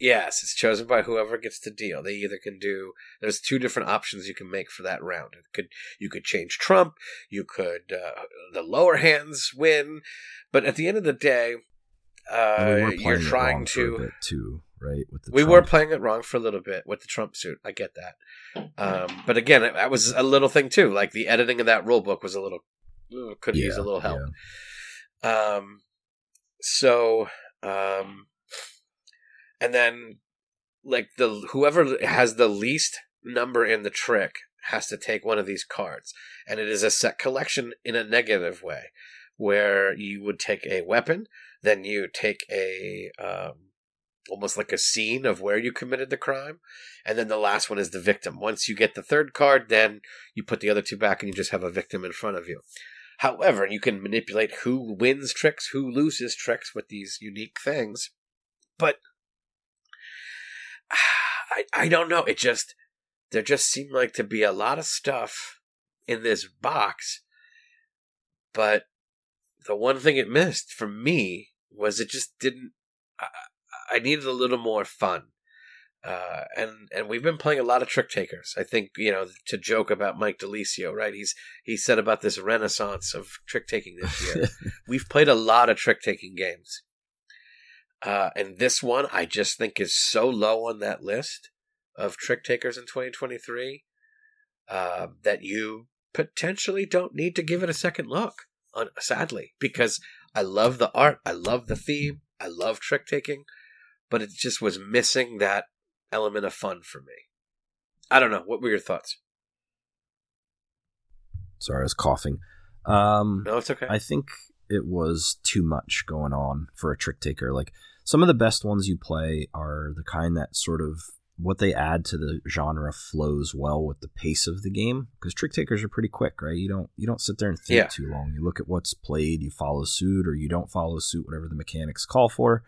Yes, it's chosen by whoever gets the deal. They either can do. There's two different options you can make for that round. It could you could change trump. You could uh, the lower hands win, but at the end of the day, uh, we were you're trying wrong for a to. too, right? With the We Trump. were playing it wrong for a little bit with the Trump suit. I get that, um, but again, that was a little thing too. Like the editing of that rule book was a little could use a little help. Um, so, um, and then like the whoever has the least number in the trick has to take one of these cards, and it is a set collection in a negative way, where you would take a weapon, then you take a um, almost like a scene of where you committed the crime, and then the last one is the victim. Once you get the third card, then you put the other two back, and you just have a victim in front of you. However, you can manipulate who wins tricks, who loses tricks with these unique things. But <sighs> I I don't know. It just there just seemed like to be a lot of stuff in this box. But the one thing it missed for me was it just didn't I, I needed a little more fun. Uh, and and we've been playing a lot of trick takers. I think you know to joke about Mike DiLisio, right? He's he said about this renaissance of trick taking this year. <laughs> We've played a lot of trick taking games, uh, and this one I just think is so low on that list of trick takers in 2023 uh, that you potentially don't need to give it a second look. On, sadly, because I love the art, I love the theme, I love trick taking, but it just was missing that element of fun for me. I don't know. What were your thoughts? Sorry, I was coughing. Um, No, it's okay. I think it was too much going on for a trick taker. Like some of the best ones you play are the kind that sort of what they add to the genre flows well with the pace of the game because trick takers are pretty quick, right? You don't you don't sit there and think Yeah. too long. You look at what's played, you follow suit or you don't follow suit, whatever the mechanics call for,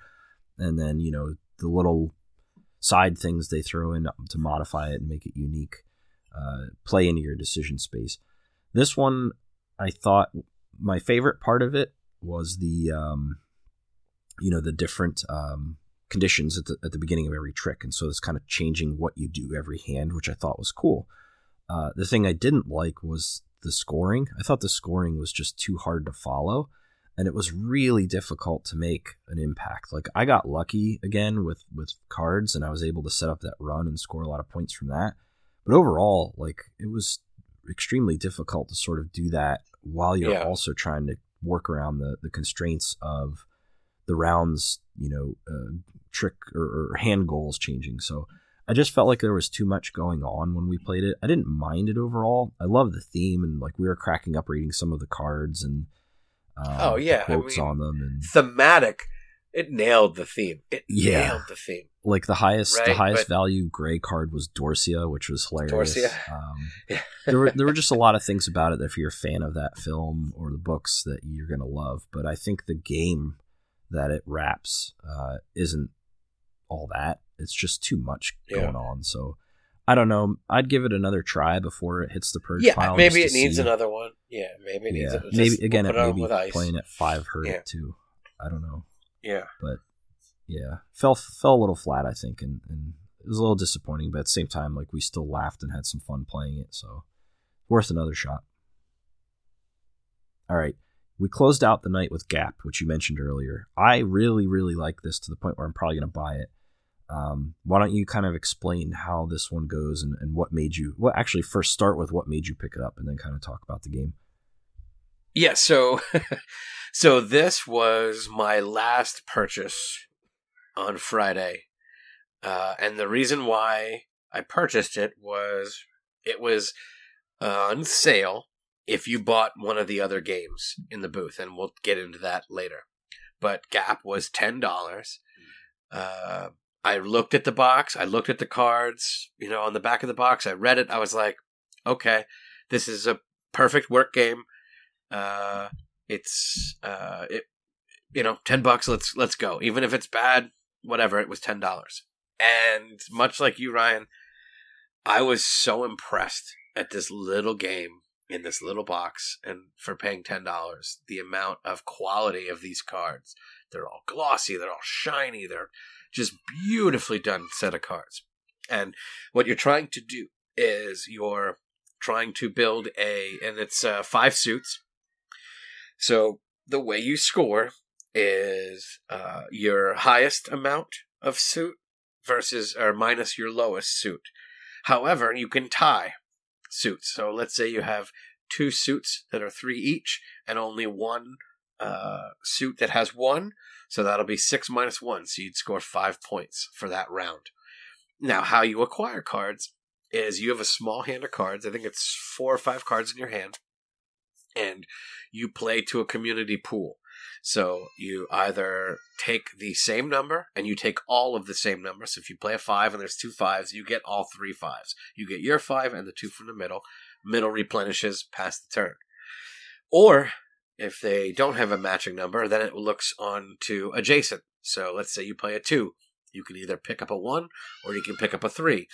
and then you know the little side things they throw in to modify it and make it unique uh, play into your decision space. This one, I thought my favorite part of it was the um, you know the different um, conditions at the, at the beginning of every trick, and so it's kind of changing what you do every hand, which I thought was cool. Uh, the thing I didn't like was the scoring. I thought the scoring was just too hard to follow, and it was really difficult to make an impact. Like I got lucky again with with cards, and I was able to set up that run and score a lot of points from that. But overall, like it was extremely difficult to sort of do that while you're Yeah. also trying to work around the the constraints of the rounds, you know, uh, trick or, or hand goals changing. So I just felt like there was too much going on when we played it. I didn't mind it overall. I love the theme and like we were cracking up reading some of the cards and um, Oh, yeah, I quotes mean, on them and Thematic. It nailed the theme. It Yeah. nailed the theme. like the highest the highest but- value gray card was Dorsia, which was hilarious. Dorsia. Um, <laughs> Yeah. there were there were just a lot of things about it that if you're a fan of that film or the books that you're gonna love. But I think the game that it wraps uh, isn't all that. It's just too much Yeah. going on. So I don't know. I'd give it another try before it hits the purge yeah, pile. maybe it needs see. another one. Yeah, maybe it needs Yeah, it. maybe again. we'll It on maybe playing at five hurt Yeah. too. I don't know. Yeah, But yeah, fell fell a little flat, I think, and, and it was a little disappointing. But at the same time, like we still laughed and had some fun playing it, so worth another shot. All right, we closed out the night with Gap, which you mentioned earlier. I really, really like this to the point where I'm probably going to buy it. Um, why don't you kind of explain how this one goes and, and what made you? Well, actually, first start with what made you pick it up, and then kind of talk about the game. Yeah. So, <laughs> so this was my last purchase on Friday, uh, and the reason why I purchased it was it was on sale if you bought one of the other games in the booth, and we'll get into that later. But Gap was ten dollars. Uh, I looked at the box. I looked at the cards. You know, on the back of the box, I read it. I was like, okay, this is a perfect work game. Uh, it's uh, it, you know, ten bucks. Let's let's go. Even if it's bad, whatever. It was ten dollars. And much like you, Ryan, I was so impressed at this little game in this little box, and for paying ten dollars, the amount of quality of these cards. They're all glossy. They're all shiny. They're just beautifully done set of cards. And what you're trying to do is you're trying to build a, and it's uh, five suits. So the way you score is uh, your highest amount of suit versus or minus your lowest suit. However, you can tie suits. So let's say you have two suits that are three each, and only one uh, suit that has one. So that'll be six minus one. So you'd score five points for that round. Now, how you acquire cards is you have a small hand of cards. I think it's four or five cards in your hand. And you play to a community pool. So you either take the same number and you take all of the same number. So if you play a five and there's two fives, you get all three fives. You get your five and the two from the middle. Middle replenishes past the turn. Or if they don't have a matching number, then it looks on to adjacent. So let's say you play a two. You can either pick up a one or you can pick up a three.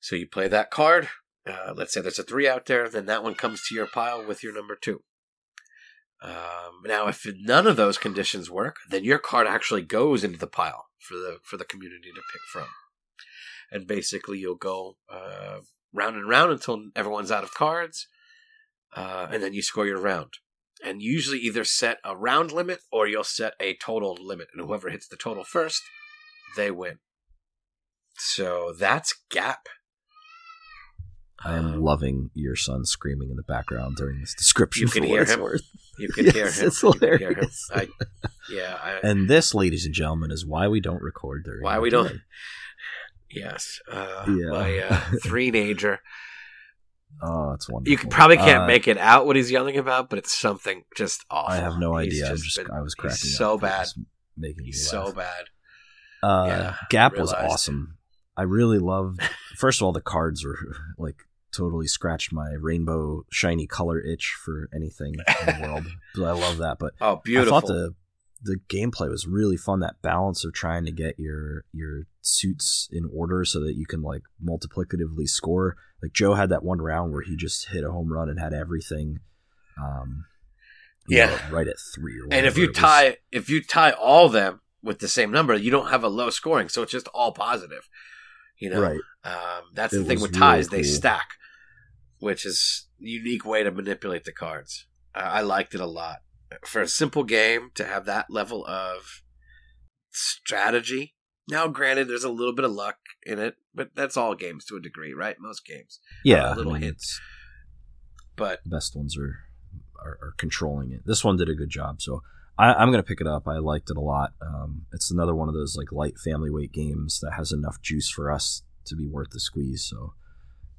So you play that card. Uh, let's say there's a three out there, then that one comes to your pile with your number two. Um, now, if none of those conditions work, then your card actually goes into the pile for the for the community to pick from, and basically you'll go uh, round and round until everyone's out of cards, uh, and then you score your round. And usually either set a round limit or you'll set a total limit, and whoever hits the total first, they win. So that's Gap. I am loving your son screaming in the background during this description. You can for hear him. worth. You can <laughs> Yes, hear him. it's You can hear him. I, yeah, I, <laughs> And this, ladies and gentlemen, is why we don't record during. Why we don't- day. yes. Uh, Yeah. My uh, <laughs> three nager. Oh, it's wonderful. You probably can't Uh, make it out what he's yelling about, but it's something just awful. I have no He's idea. I'm just. been- I was cracking so bad. making He's so bad. Uh, Yeah, Gap was awesome. I really loved. First of all, the cards were like totally scratched my rainbow shiny color itch for anything in the <laughs> world. I love that. But Oh, beautiful. I thought the the gameplay was really fun. That balance of trying to get your your suits in order so that you can like multiplicatively score. Like Joe had that one round where he just hit a home run and had everything. Um, Yeah. know, right at three. Or and if you it was. tie, if you tie all them with the same number, you don't have a low scoring, so it's just all positive. You know, right, Um, that's It the thing with ties; really they stack, which is a unique way to manipulate the cards. I, I liked it a lot for a simple game to have that level of strategy. Now, granted, there's a little bit of luck in it, but that's all games to a degree, right? Most games, yeah, little I mean, hints. but the best ones are, are are controlling it. This one did a good job, so I, I'm gonna pick it up. I liked it a lot. Um, it's another one of those like light family weight games that has enough juice for us to be worth the squeeze. So,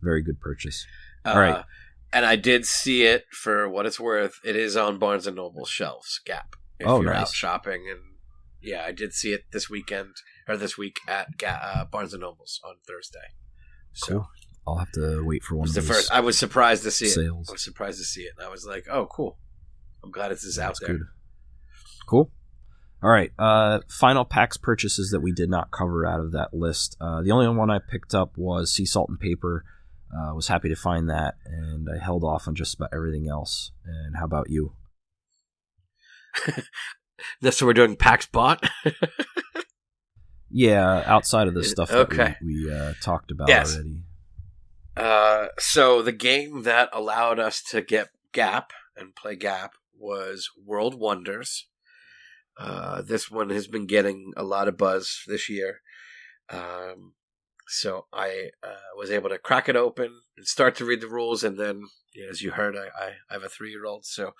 very good purchase. Uh, All right. And I did see it for what it's worth. It is on Barnes and Noble shelves. Gap. If Oh, you're out shopping and Yeah, I did see it this weekend or this week at Ga- uh, Barnes and Nobles on Thursday. So Cool. I'll have to wait for it one of the first. I was surprised to see it. sales. I was surprised to see it. And I was like, "Oh, cool! I'm glad it's just out That's there." good. Cool. All right. Uh, final PAX purchases that we did not cover out of that list. Uh, the only one I picked up was Sea Salt and Paper. Uh, was happy to find that, and I held off on just about everything else. And how about you? <laughs> That's what we're doing. PAX bot. Yeah, outside of the <laughs> stuff that Okay. we, we uh, talked about Yes. already. Uh, so the game that allowed us to get Gap and play Gap was World Wonders. Uh, this one has been getting a lot of buzz this year. Um, so I uh, was able to crack it open and start to read the rules, and then, as you heard, I, I, I have a three year old, so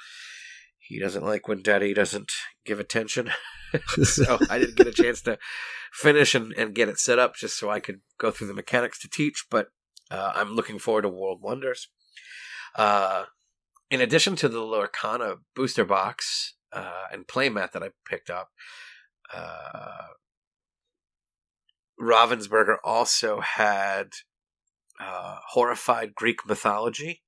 he doesn't like when Daddy doesn't give attention. <laughs> so I didn't get a chance to finish and, and get it set up just so I could go through the mechanics to teach, but uh, I'm looking forward to World Wonders. Uh, in addition to the Lorcana booster box uh, and playmat that I picked up, uh, Ravensburger also had uh, horrified Greek mythology,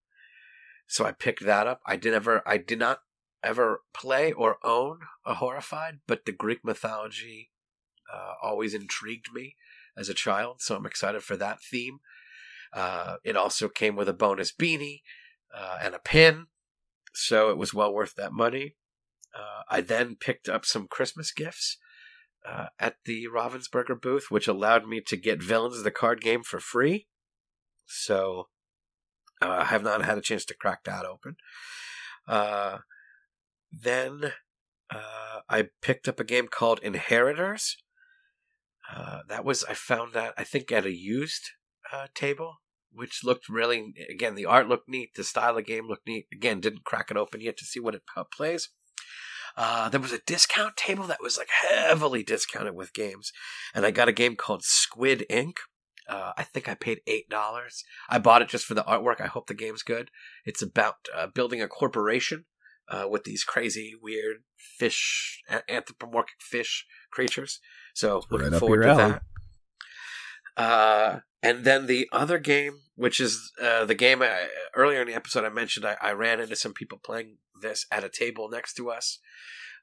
so I picked that up. I did ever, I did not ever play or own a horrified, but the Greek mythology uh, always intrigued me as a child, so I'm excited for that theme. Uh, it also came with a bonus beanie uh, and a pin, so it was well worth that money. Uh, I then picked up some Christmas gifts uh, at the Ravensburger booth, which allowed me to get Villains the card game for free. So uh, I have not had a chance to crack that open. Uh, then uh, I picked up a game called Inheritors. Uh, that was I found that I think at a used uh, table, which looked really again the art looked neat, the style of game looked neat. Again, didn't crack it open yet to see what it how it plays. Uh, there was a discount table that was like heavily discounted with games, and I got a game called Squid Ink. Uh, I think I paid eight dollars. I bought it just for the artwork. I hope the game's good. It's about uh, building a corporation uh, with these crazy, weird fish, anthropomorphic fish creatures. So Right looking up forward to alley. that. Uh, and then the other game, which is uh, the game I, earlier in the episode I mentioned, I, I ran into some people playing this at a table next to us,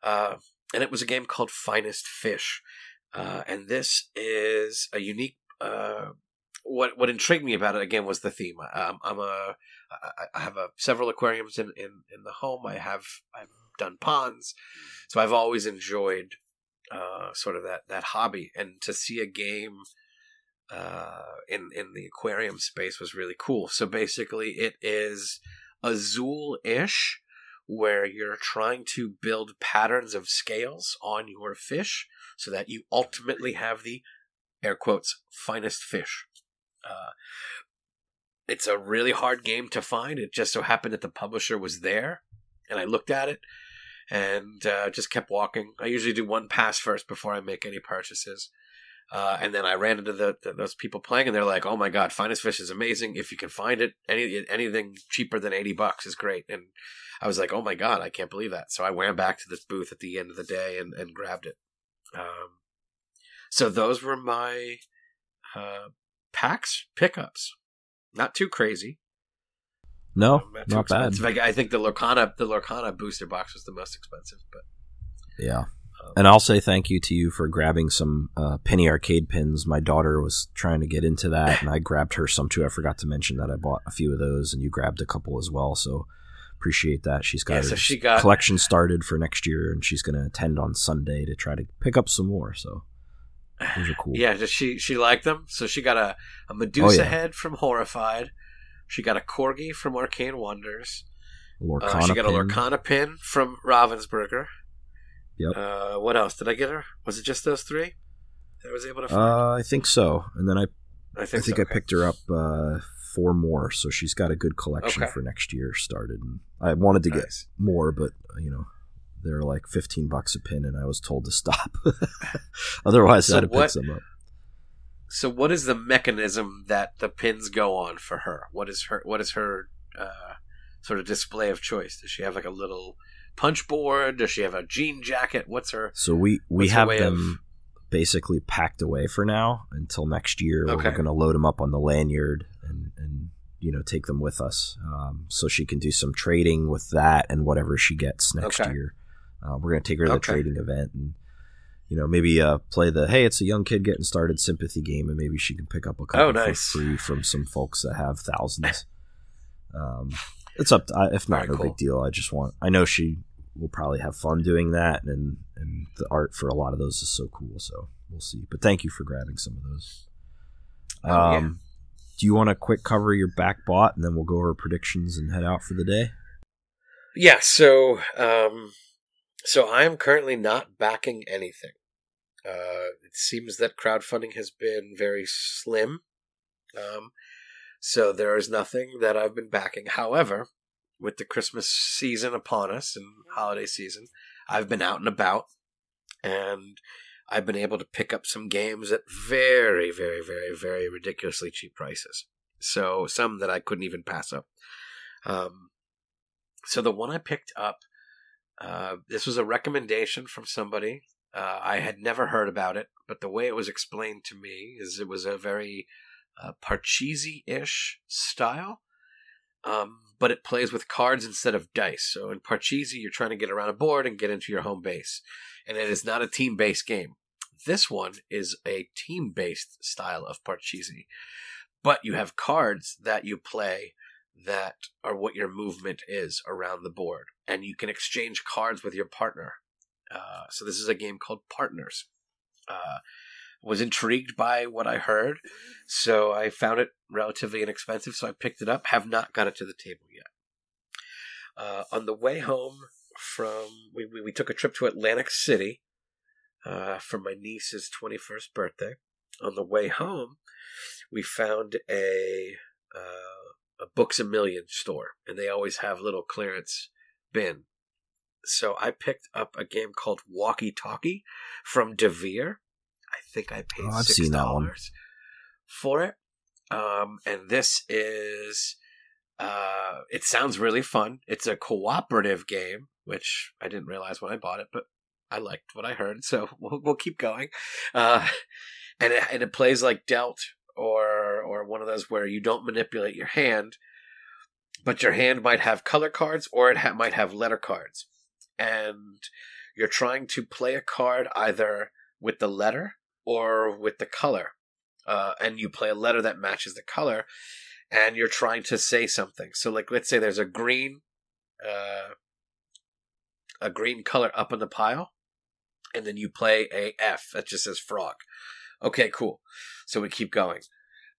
uh, and it was a game called Finest Fish. Uh, and this is a unique. Uh, what what intrigued me about it again was the theme. Um, I'm a I, have a, several aquariums in, in, in the home. I have I've done ponds, so I've always enjoyed uh, sort of that that hobby. And to see a game uh, in in the aquarium space was really cool. So basically, it is Azul ish, where you're trying to build patterns of scales on your fish, so that you ultimately have the air quotes finest fish. Uh, it's a really hard game to find. It just so happened that the publisher was there, and I looked at it and uh, just kept walking. I usually do one pass first before I make any purchases. Uh, and then I ran into the, the, those people playing, and they're like, "Oh my god, finest fish is amazing! If you can find it, any anything cheaper than eighty bucks is great." And I was like, "Oh my god, I can't believe that!" So I went back to this booth at the end of the day and, and grabbed it. Um, so those were my uh, PAX pickups. Not too crazy. No, Um, not bad. expensive. I, I think the Lorcana the Lorcana booster box was the most expensive, but Yeah. And I'll say thank you to you for grabbing some uh, penny arcade pins. My daughter was trying to get into that, and I grabbed her some too. I forgot to mention that I bought a few of those, and you grabbed a couple as well. So appreciate that. She's got Yeah, her so she got- collection started for next year, and she's going to attend on Sunday to try to pick up some more. So those are cool. <sighs> Yeah, she she liked them. So she got a, a Medusa Oh, yeah. head from Horrified. She got a Corgi from Arcane Wonders. Lorcana Uh, she got a. Lorcana pin from Ravensburger. Yep. Uh, what else did I get her? Was it just those three that I was able to find? Uh, I think so. And then I, I I think, think so, I picked her up uh, four more, so she's got a good collection Okay. for next year started. And I wanted to get more, but you know, they're like fifteen bucks a pin, and I was told to stop. <laughs> Otherwise, So I'd pick what- some up. So, what is the mechanism that the pins go on for her? What is her? What is her uh, sort of display of choice? Does she have like a little punch board? Does she have a jean jacket? What's her? So we we have them basically packed away for now until next year. Okay. We're going to load them up on the lanyard and and you know take them with us, um, so she can do some trading with that and whatever she gets next Okay. year. Uh, we're going to take her to the Okay. trading event and. You know, maybe uh, play the hey, it's a young kid getting started sympathy game, and maybe she can pick up a couple Oh, nice. for free from some folks that have thousands. um, it's up. To, if not, Very no cool. big deal. I just want. I know she will probably have fun doing that, and and the art for a lot of those is so cool. So we'll see. But thank you for grabbing some of those. Oh, yeah. Um, Do you want to quick cover your back bot, and then we'll go over predictions and head out for the day? Yeah, so um so I am currently not backing anything. Uh it seems that crowdfunding has been very slim. Um so there is nothing that I've been backing. However, with the Christmas season upon us and holiday season, I've been out and about and I've been able to pick up some games at very, very, very, very ridiculously cheap prices. So some that I couldn't even pass up. Um, so the one I picked up, uh, this was a recommendation from somebody. Uh, I had never heard about it, but the way it was explained to me is it was a very uh, Parcheesi-ish style, um, but it plays with cards instead of dice. So in Parcheesi, you're trying to get around a board and get into your home base, and it is not a team-based game. This one is a team-based style of Parcheesi, but you have cards that you play that are what your movement is around the board, and you can exchange cards with your partner. Uh, so this is a game called Partners. Uh, was intrigued by what I heard, so I found it relatively inexpensive, so I picked it up. Have not got it to the table yet. Uh, on the way home from, we, we, we took a trip to Atlantic City uh, for my niece's 21st birthday. On the way home, we found a uh, a Books a Million store, and they always have little clearance bin. So I picked up a game called Walkie Talkie from Devir. I think I paid Oh, six seen that one. dollars for it. Um, and this is uh, it sounds really fun. It's a cooperative game, which I didn't realize when I bought it, but I liked what I heard, so <laughs> we'll, we'll keep going. Uh, and it, and it plays like Dealt or or one of those where you don't manipulate your hand, but your hand might have color cards or it ha- might have letter cards, and you're trying to play a card either with the letter or with the color, uh, and you play a letter that matches the color, and you're trying to say something. So, like, let's say there's a green, uh, a green color up in the pile, and then you play a F that just says frog. Okay, cool. So we keep going.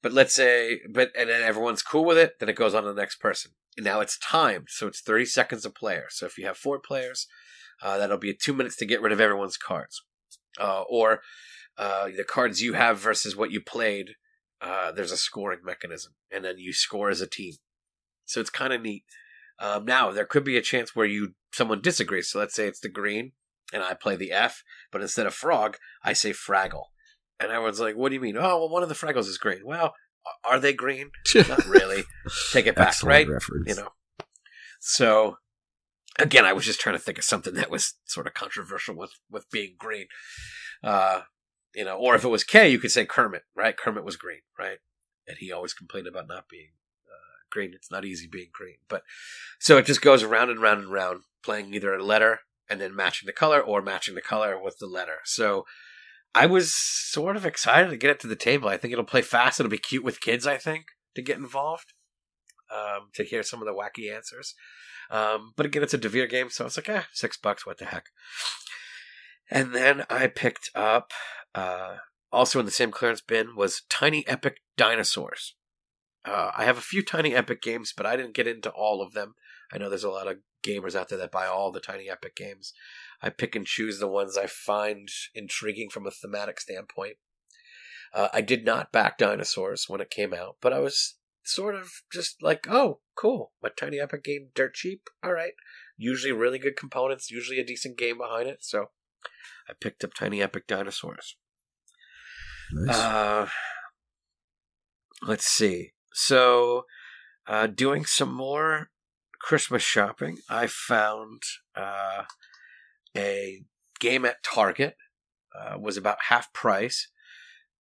But let's say, but and then everyone's cool with it, then it goes on to the next person. And now it's timed, so it's 30 seconds a player. So if you have four players, uh, that'll be two minutes to get rid of everyone's cards. Uh, or uh, the cards you have versus what you played, uh, there's a scoring mechanism, and then you score as a team. So it's kind of neat. Um, now there could be a chance where you someone disagrees. So let's say it's the green, and I play the F, but instead of frog, I say Fraggle, and everyone's like, "What do you mean?" Oh, well, one of the Fraggles is green. Well, are they green? <laughs> Not really. Take it back, right? reference. You know. So again, I was just trying to think of something that was sort of controversial with with being green. Uh, you know, or if it was K, you could say Kermit, right? Kermit was green, right? And he always complained about not being uh, green. It's not easy being green, but so it just goes around and round and round, playing either a letter and then matching the color, or matching the color with the letter. So I was sort of excited to get it to the table. I think it'll play fast. It'll be cute with kids. I think to get involved, um, to hear some of the wacky answers. Um, but again, it's a Devir game, so it's like, eh, six bucks. What the heck? And then I picked up, uh, also in the same clearance bin, was Tiny Epic Dinosaurs. Uh, I have a few Tiny Epic games, but I didn't get into all of them. I know there's a lot of gamers out there that buy all the Tiny Epic games. I pick and choose the ones I find intriguing from a thematic standpoint. Uh, I did not back Dinosaurs when it came out, but I was sort of just like, oh, cool. My Tiny Epic game, dirt cheap. All right. Usually really good components, usually a decent game behind it. So I picked up Tiny Epic Dinosaurs. Nice. Uh, let's see. So, uh, doing some more Christmas shopping, I found uh, a game at Target. Uh, was about half price.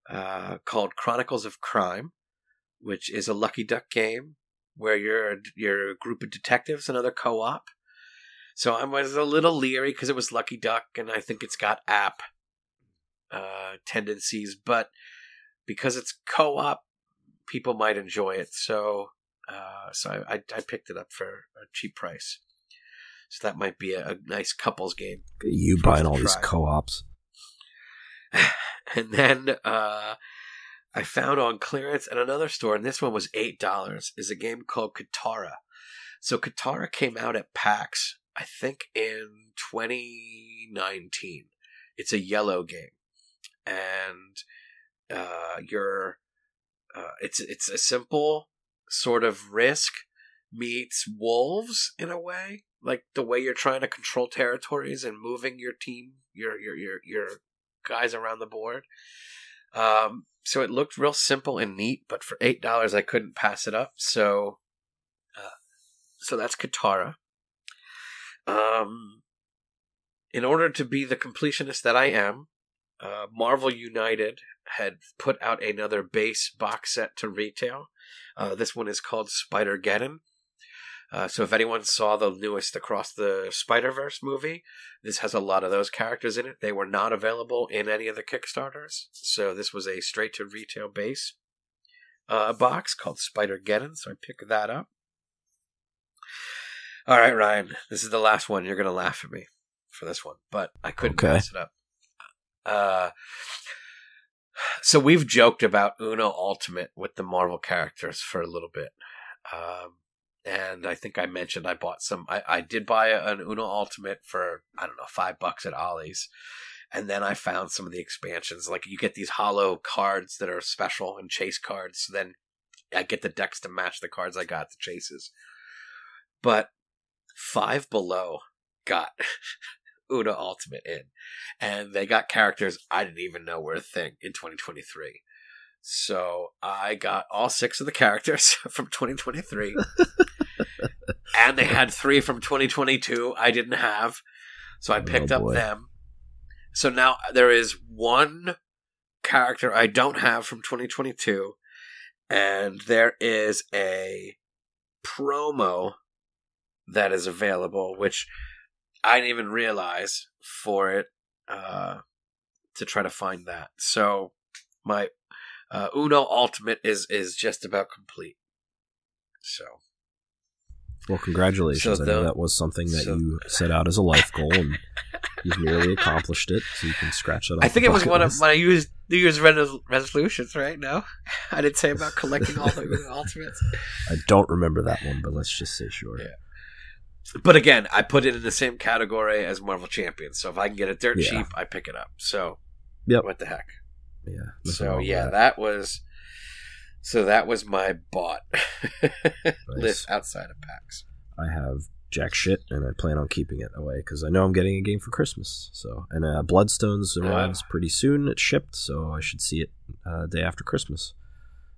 Uh, called Chronicles of Crime, which is a Lucky Duck game where you're you're a group of detectives, another co-op. So I was a little leery because it was Lucky Duck, and I think it's got app uh, tendencies, but because it's co-op, people might enjoy it. So, uh, so I, I picked it up for a cheap price. So that might be a, a nice couples game. You buying all these co-ops? <laughs> and then uh, I found on clearance at another store, and this one was eight dollars. Is a game called Kitara. So Kitara came out at PAX, I think in 2019. It's a yellow game, and uh, you're uh, it's it's a simple sort of risk meets wolves in a way, like the way you're trying to control territories and moving your team, your your your your guys around the board. Um, so it looked real simple and neat, but for eight dollars, I couldn't pass it up. So, uh, so that's Kitara. Um, in order to be the completionist that I am, uh, Marvel United had put out another base box set to retail. Uh, this one is called Spider Geddon. Uh, so if anyone saw the newest Across the Spider Verse movie, this has a lot of those characters in it. They were not available in any of the Kickstarters, so this was a straight to retail base uh, box called Spider Geddon. So I picked that up. All right, Ryan, this is the last one. You're gonna laugh at me for this one, but I couldn't okay. pass it up. Uh, so we've joked about Uno Ultimate with the Marvel characters for a little bit. Um, and I think I mentioned I bought some. I, I did buy an Uno Ultimate for I don't know five bucks at Ollie's, and then I found some of the expansions. Like you get these hollow cards that are special and chase cards. So then I get the decks to match the cards I got the chases. But Five Below got <laughs> Uno Ultimate in, and they got characters I didn't even know were a thing in 2023. So I got all six of the characters <laughs> from 2023. <laughs> and they had three from 2022 I didn't have. So I picked oh, up them. So now there is one character I don't have from 2022. And there is a promo that is available, which I didn't even realize for it uh, to try to find that. So my uh, Uno Ultimate is is just about complete. So. Well, congratulations! So the, I know that was something that so, you set out as a life goal, and you've nearly accomplished it. So you can scratch that off. I think it was one list. of my New Year's resolutions. Right now, <laughs> I didn't say about collecting all the <laughs> ultimates. I don't remember that one, but let's just say sure. Yeah. But again, I put it in the same category as Marvel Champions. So if I can get it dirt yeah. cheap, I pick it up. So, yep. what the heck? Yeah. So yeah, that. that. was so that was my bought <laughs> nice. list outside of PAX. I have jack shit, and I plan on keeping it away because I know I'm getting a game for Christmas. So and uh, Bloodstones arrives uh, pretty soon. It's shipped, so I should see it uh, day after Christmas.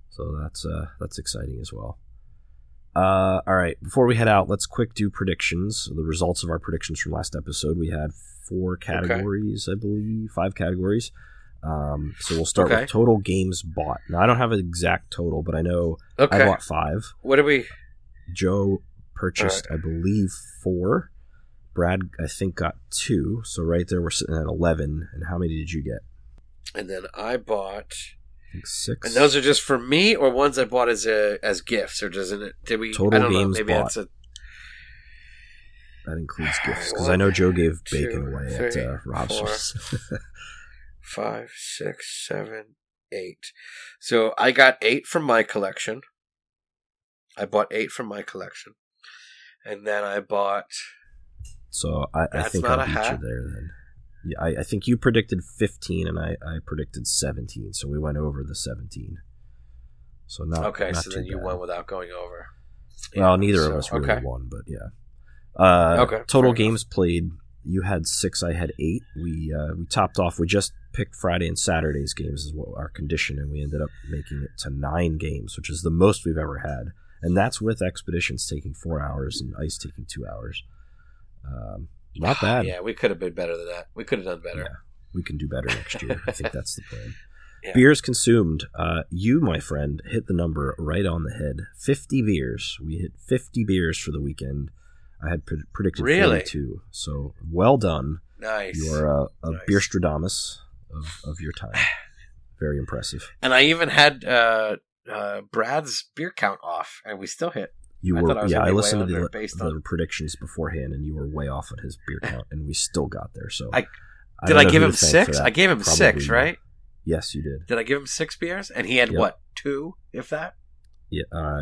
So that's uh, that's exciting as well. Uh, all right, before we head out, let's quick do predictions. The results of our predictions from last episode. We had four categories, okay. I believe, five categories. Um, so we'll start okay. with total games bought. Now I don't have an exact total, but I know okay. I bought five. What did we? Joe purchased, right. I believe, four. Brad, I think, got two. So right there, we're sitting at eleven. And how many did you get? And then I bought six. And those are just for me, or ones I bought as a as gifts, or doesn't it? Did we? Total games know, maybe bought. That's a, that includes <sighs> gifts because I know Joe gave bacon away three, at uh, Rob's. <laughs> five, six, seven, eight. So I got eight from my collection. I bought eight from my collection, and then I bought. So I, I think I beat hat. you there. Then yeah, I, I think you predicted fifteen, and I, I predicted seventeen. So we went over the seventeen. So not okay. Not so then you won without going over. Well, yeah, neither so, of us really okay. won, but yeah. Uh, okay. Total games played you had six, I had eight. We uh, we topped off. We just picked Friday and Saturday's games as well, our condition, and we ended up making it to nine games, which is the most we've ever had. and that's with expeditions taking four hours and ice taking two hours. Um, not bad. Yeah, we could have been better than that. We could have done better. Yeah, we can do better next year. I think that's the plan. <laughs> Yeah. Beers consumed. Uh, you, my friend, hit the number right on the head. 50 beers. We hit 50 beers for the weekend. I had pre- predicted Really? 42. So well done. Nice. You are a, a Nice. Beerstradamus of, of your time. Very impressive. And I even had uh, uh, Brad's beer count off, and we still hit. You I were, I yeah. I listened to the, the on- predictions beforehand, and you were way off on his beer count, and we still got there. So I- Did I, give him to thank for six? I gave him Probably six, right? Yes, you did. Did I give him six beers? And he had Yep. what? Two, if that? Yeah, uh,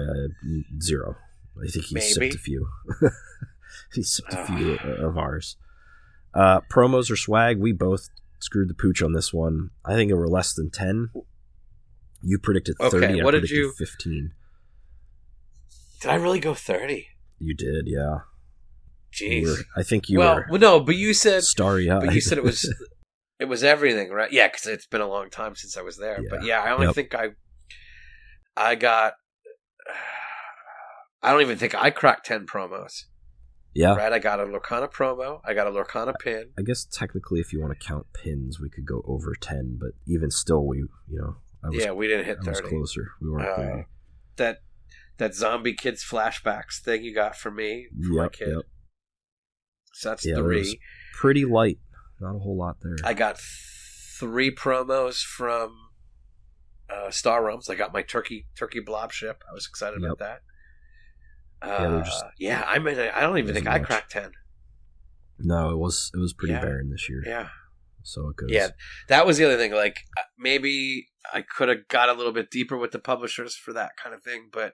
zero. I think he Maybe. sipped a few. <laughs> he sipped a few of ours. Uh, promos or swag? We both screwed the pooch on this one. I think it were less than ten. You predicted Okay, thirty. what I did you- Fifteen. Did I really go 30? You did, yeah. Jeez. were- I think you well, were well, no, but you said starry eyed. but you said it was <laughs> it was everything, right? Yeah, because it's been a long time since I was there. But yeah, I only Yep. think I I got. I don't even think I cracked ten promos. yeah. Right, I got a Lorcana promo. I got a Lorcana pin. I guess technically, if you want to count pins, we could go over ten. But even still, we you know I was yeah, we didn't hit I thirty. closer. We weren't Uh, thirty. That that zombie kids flashbacks thing you got for me, for my Yep, kid. yep. So that's Yeah, three. pretty light. Not a whole lot there. I got three promos from uh, Star Realms. I got my turkey turkey blob ship. I was excited about that. Uh, they're just- yeah, I mean, I don't even think I cracked ten. No, it was it was pretty Yeah. barren this year. Yeah, So it goes. yeah, that was the other thing. Like uh, maybe I could have got a little bit deeper with the publishers for that kind of thing, but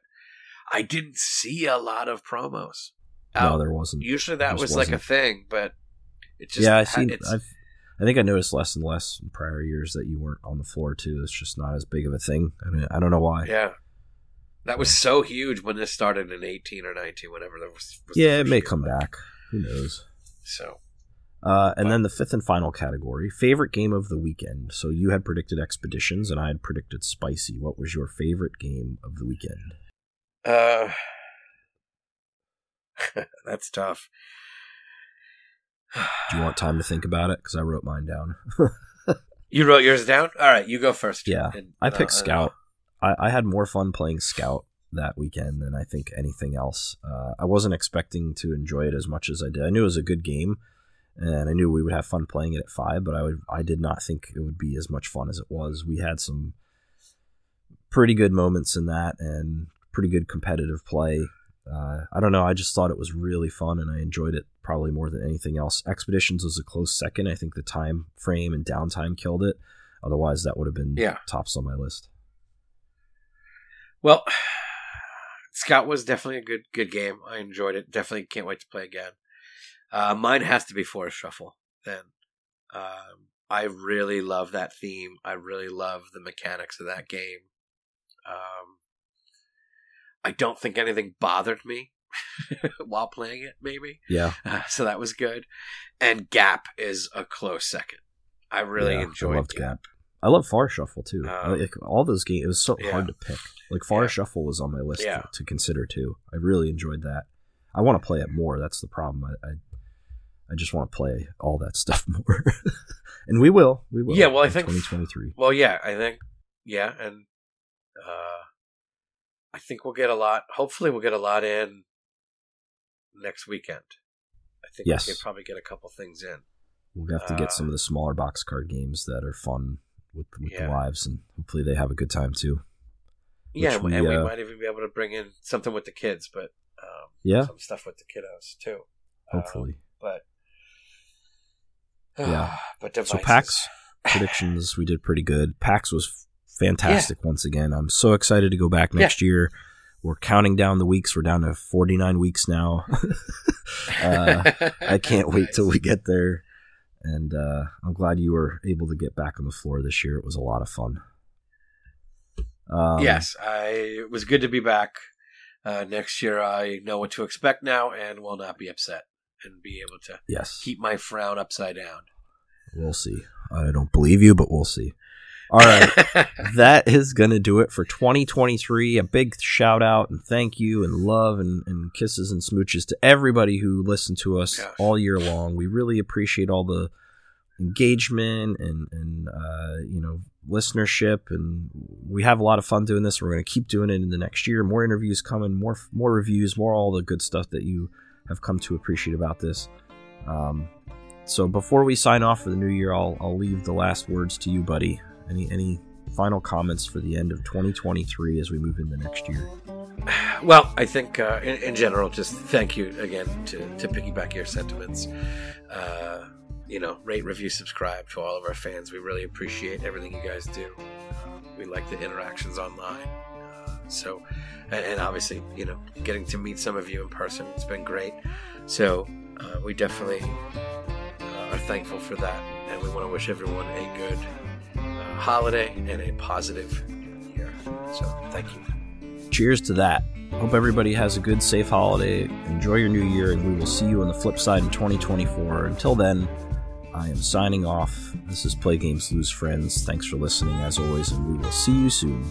I didn't see a lot of promos. No, out. there wasn't. Usually that was like a thing, but it just yeah, I seen. I've. I think I noticed less and less in prior years that you weren't on the floor too. It's just not as big of a thing. I, mean, I don't know why. Yeah. That was so huge when this started in 18 or 19, whenever there was. was Yeah, it may year. come back. Who knows? So, Uh, and But- then the fifth and final category, favorite game of the weekend. So you had predicted Expeditions, and I had predicted Spicy. What was your favorite game of the weekend? Uh, <laughs> that's tough. <sighs> Do you want time to think about it? Because I wrote mine down. <laughs> You wrote yours down? All right, you go first. Yeah, And- I picked uh, Scout. I, I had more fun playing Scout that weekend than I think anything else. Uh, I wasn't expecting to enjoy it as much as I did. I knew it was a good game, and I knew we would have fun playing it at five. But I would, I did not think it would be as much fun as it was. We had some pretty good moments in that, and pretty good competitive play. Uh, I don't know. I just thought it was really fun, and I enjoyed it probably more than anything else. Expeditions was a close second. I think the time frame and downtime killed it. Otherwise, that would have been Yeah. tops on my list. Well, <sighs> Scout was definitely a good good game. I enjoyed it. Definitely can't wait to play again. Uh, mine has to be Forest Shuffle. Then, um, I really love that theme. I really love the mechanics of that game. Um, I don't think anything bothered me <laughs> while playing it. Maybe Yeah, uh, <laughs> so that was good. And Gap is a close second. I really yeah, enjoyed I loved Gap. Gap. I love Far Shuffle too. Um, like all those games, it was so yeah. hard to pick. Like Forest Shuffle was on my list Yeah. to, to consider too. I really enjoyed that. I want to play it more. That's the problem. I, I, I just want to play all that stuff <laughs> more, and we will. We will. Yeah, well, I in think- 2023. Well, yeah, I think, yeah, and uh, I think we'll get a lot. Hopefully, we'll get a lot in next weekend. I think Yes. we can probably get a couple things in. We'll have to Uh, get some of the smaller box card games that are fun with with Yeah. the lives, and hopefully they have a good time too. Yeah, we, and we uh, might even be able to bring in something with the kids, but um, Yeah. some stuff with the kiddos too. Um, Hopefully. but Yeah. <sighs> but So devices. PAX <laughs> predictions, we did pretty good. PAX was fantastic once again. I'm so excited to go back next year. We're counting down the weeks. We're down to 49 weeks now. <laughs> uh, I can't wait till we get there. And uh, I'm glad you were able to get back on the floor this year. It was a lot of fun. Um, yes, I. It was good to be back. Uh, next year, I know what to expect now, and will not be upset, and be able to Yes. keep my frown upside down. We'll see. I don't believe you, but we'll see. All right. <laughs> that is going to do it for 2023. A big shout out and thank you and love and, and kisses and smooches to everybody who listened to us Yes. all year long. We really appreciate all the engagement and, and uh, you know, listenership. And we have a lot of fun doing this. We're going to keep doing it in the next year. More interviews coming, more, more reviews, more all the good stuff that you have come to appreciate about this. Um, so before we sign off for the new year, I'll, I'll leave the last words to you, buddy. Any any final comments for the end of 2023 as we move into next year? Well, I think uh, in, in general, just thank you again to, to piggyback your sentiments. Uh, you know, rate, review, subscribe to all of our fans. We really appreciate everything you guys do. Uh, we like the interactions online. Uh, so, and, and obviously, you know, getting to meet some of you in person, it's been great. So, uh, we definitely uh, are thankful for that. And we want to wish everyone a good uh, holiday and a positive new year. So, thank you. Cheers to that. Hope everybody has a good, safe holiday. Enjoy your new year, and we will see you on the flip side in 2024. Until then, I am signing off. This is Play Games Lose Friends. Thanks for listening, as always, and we will see you soon.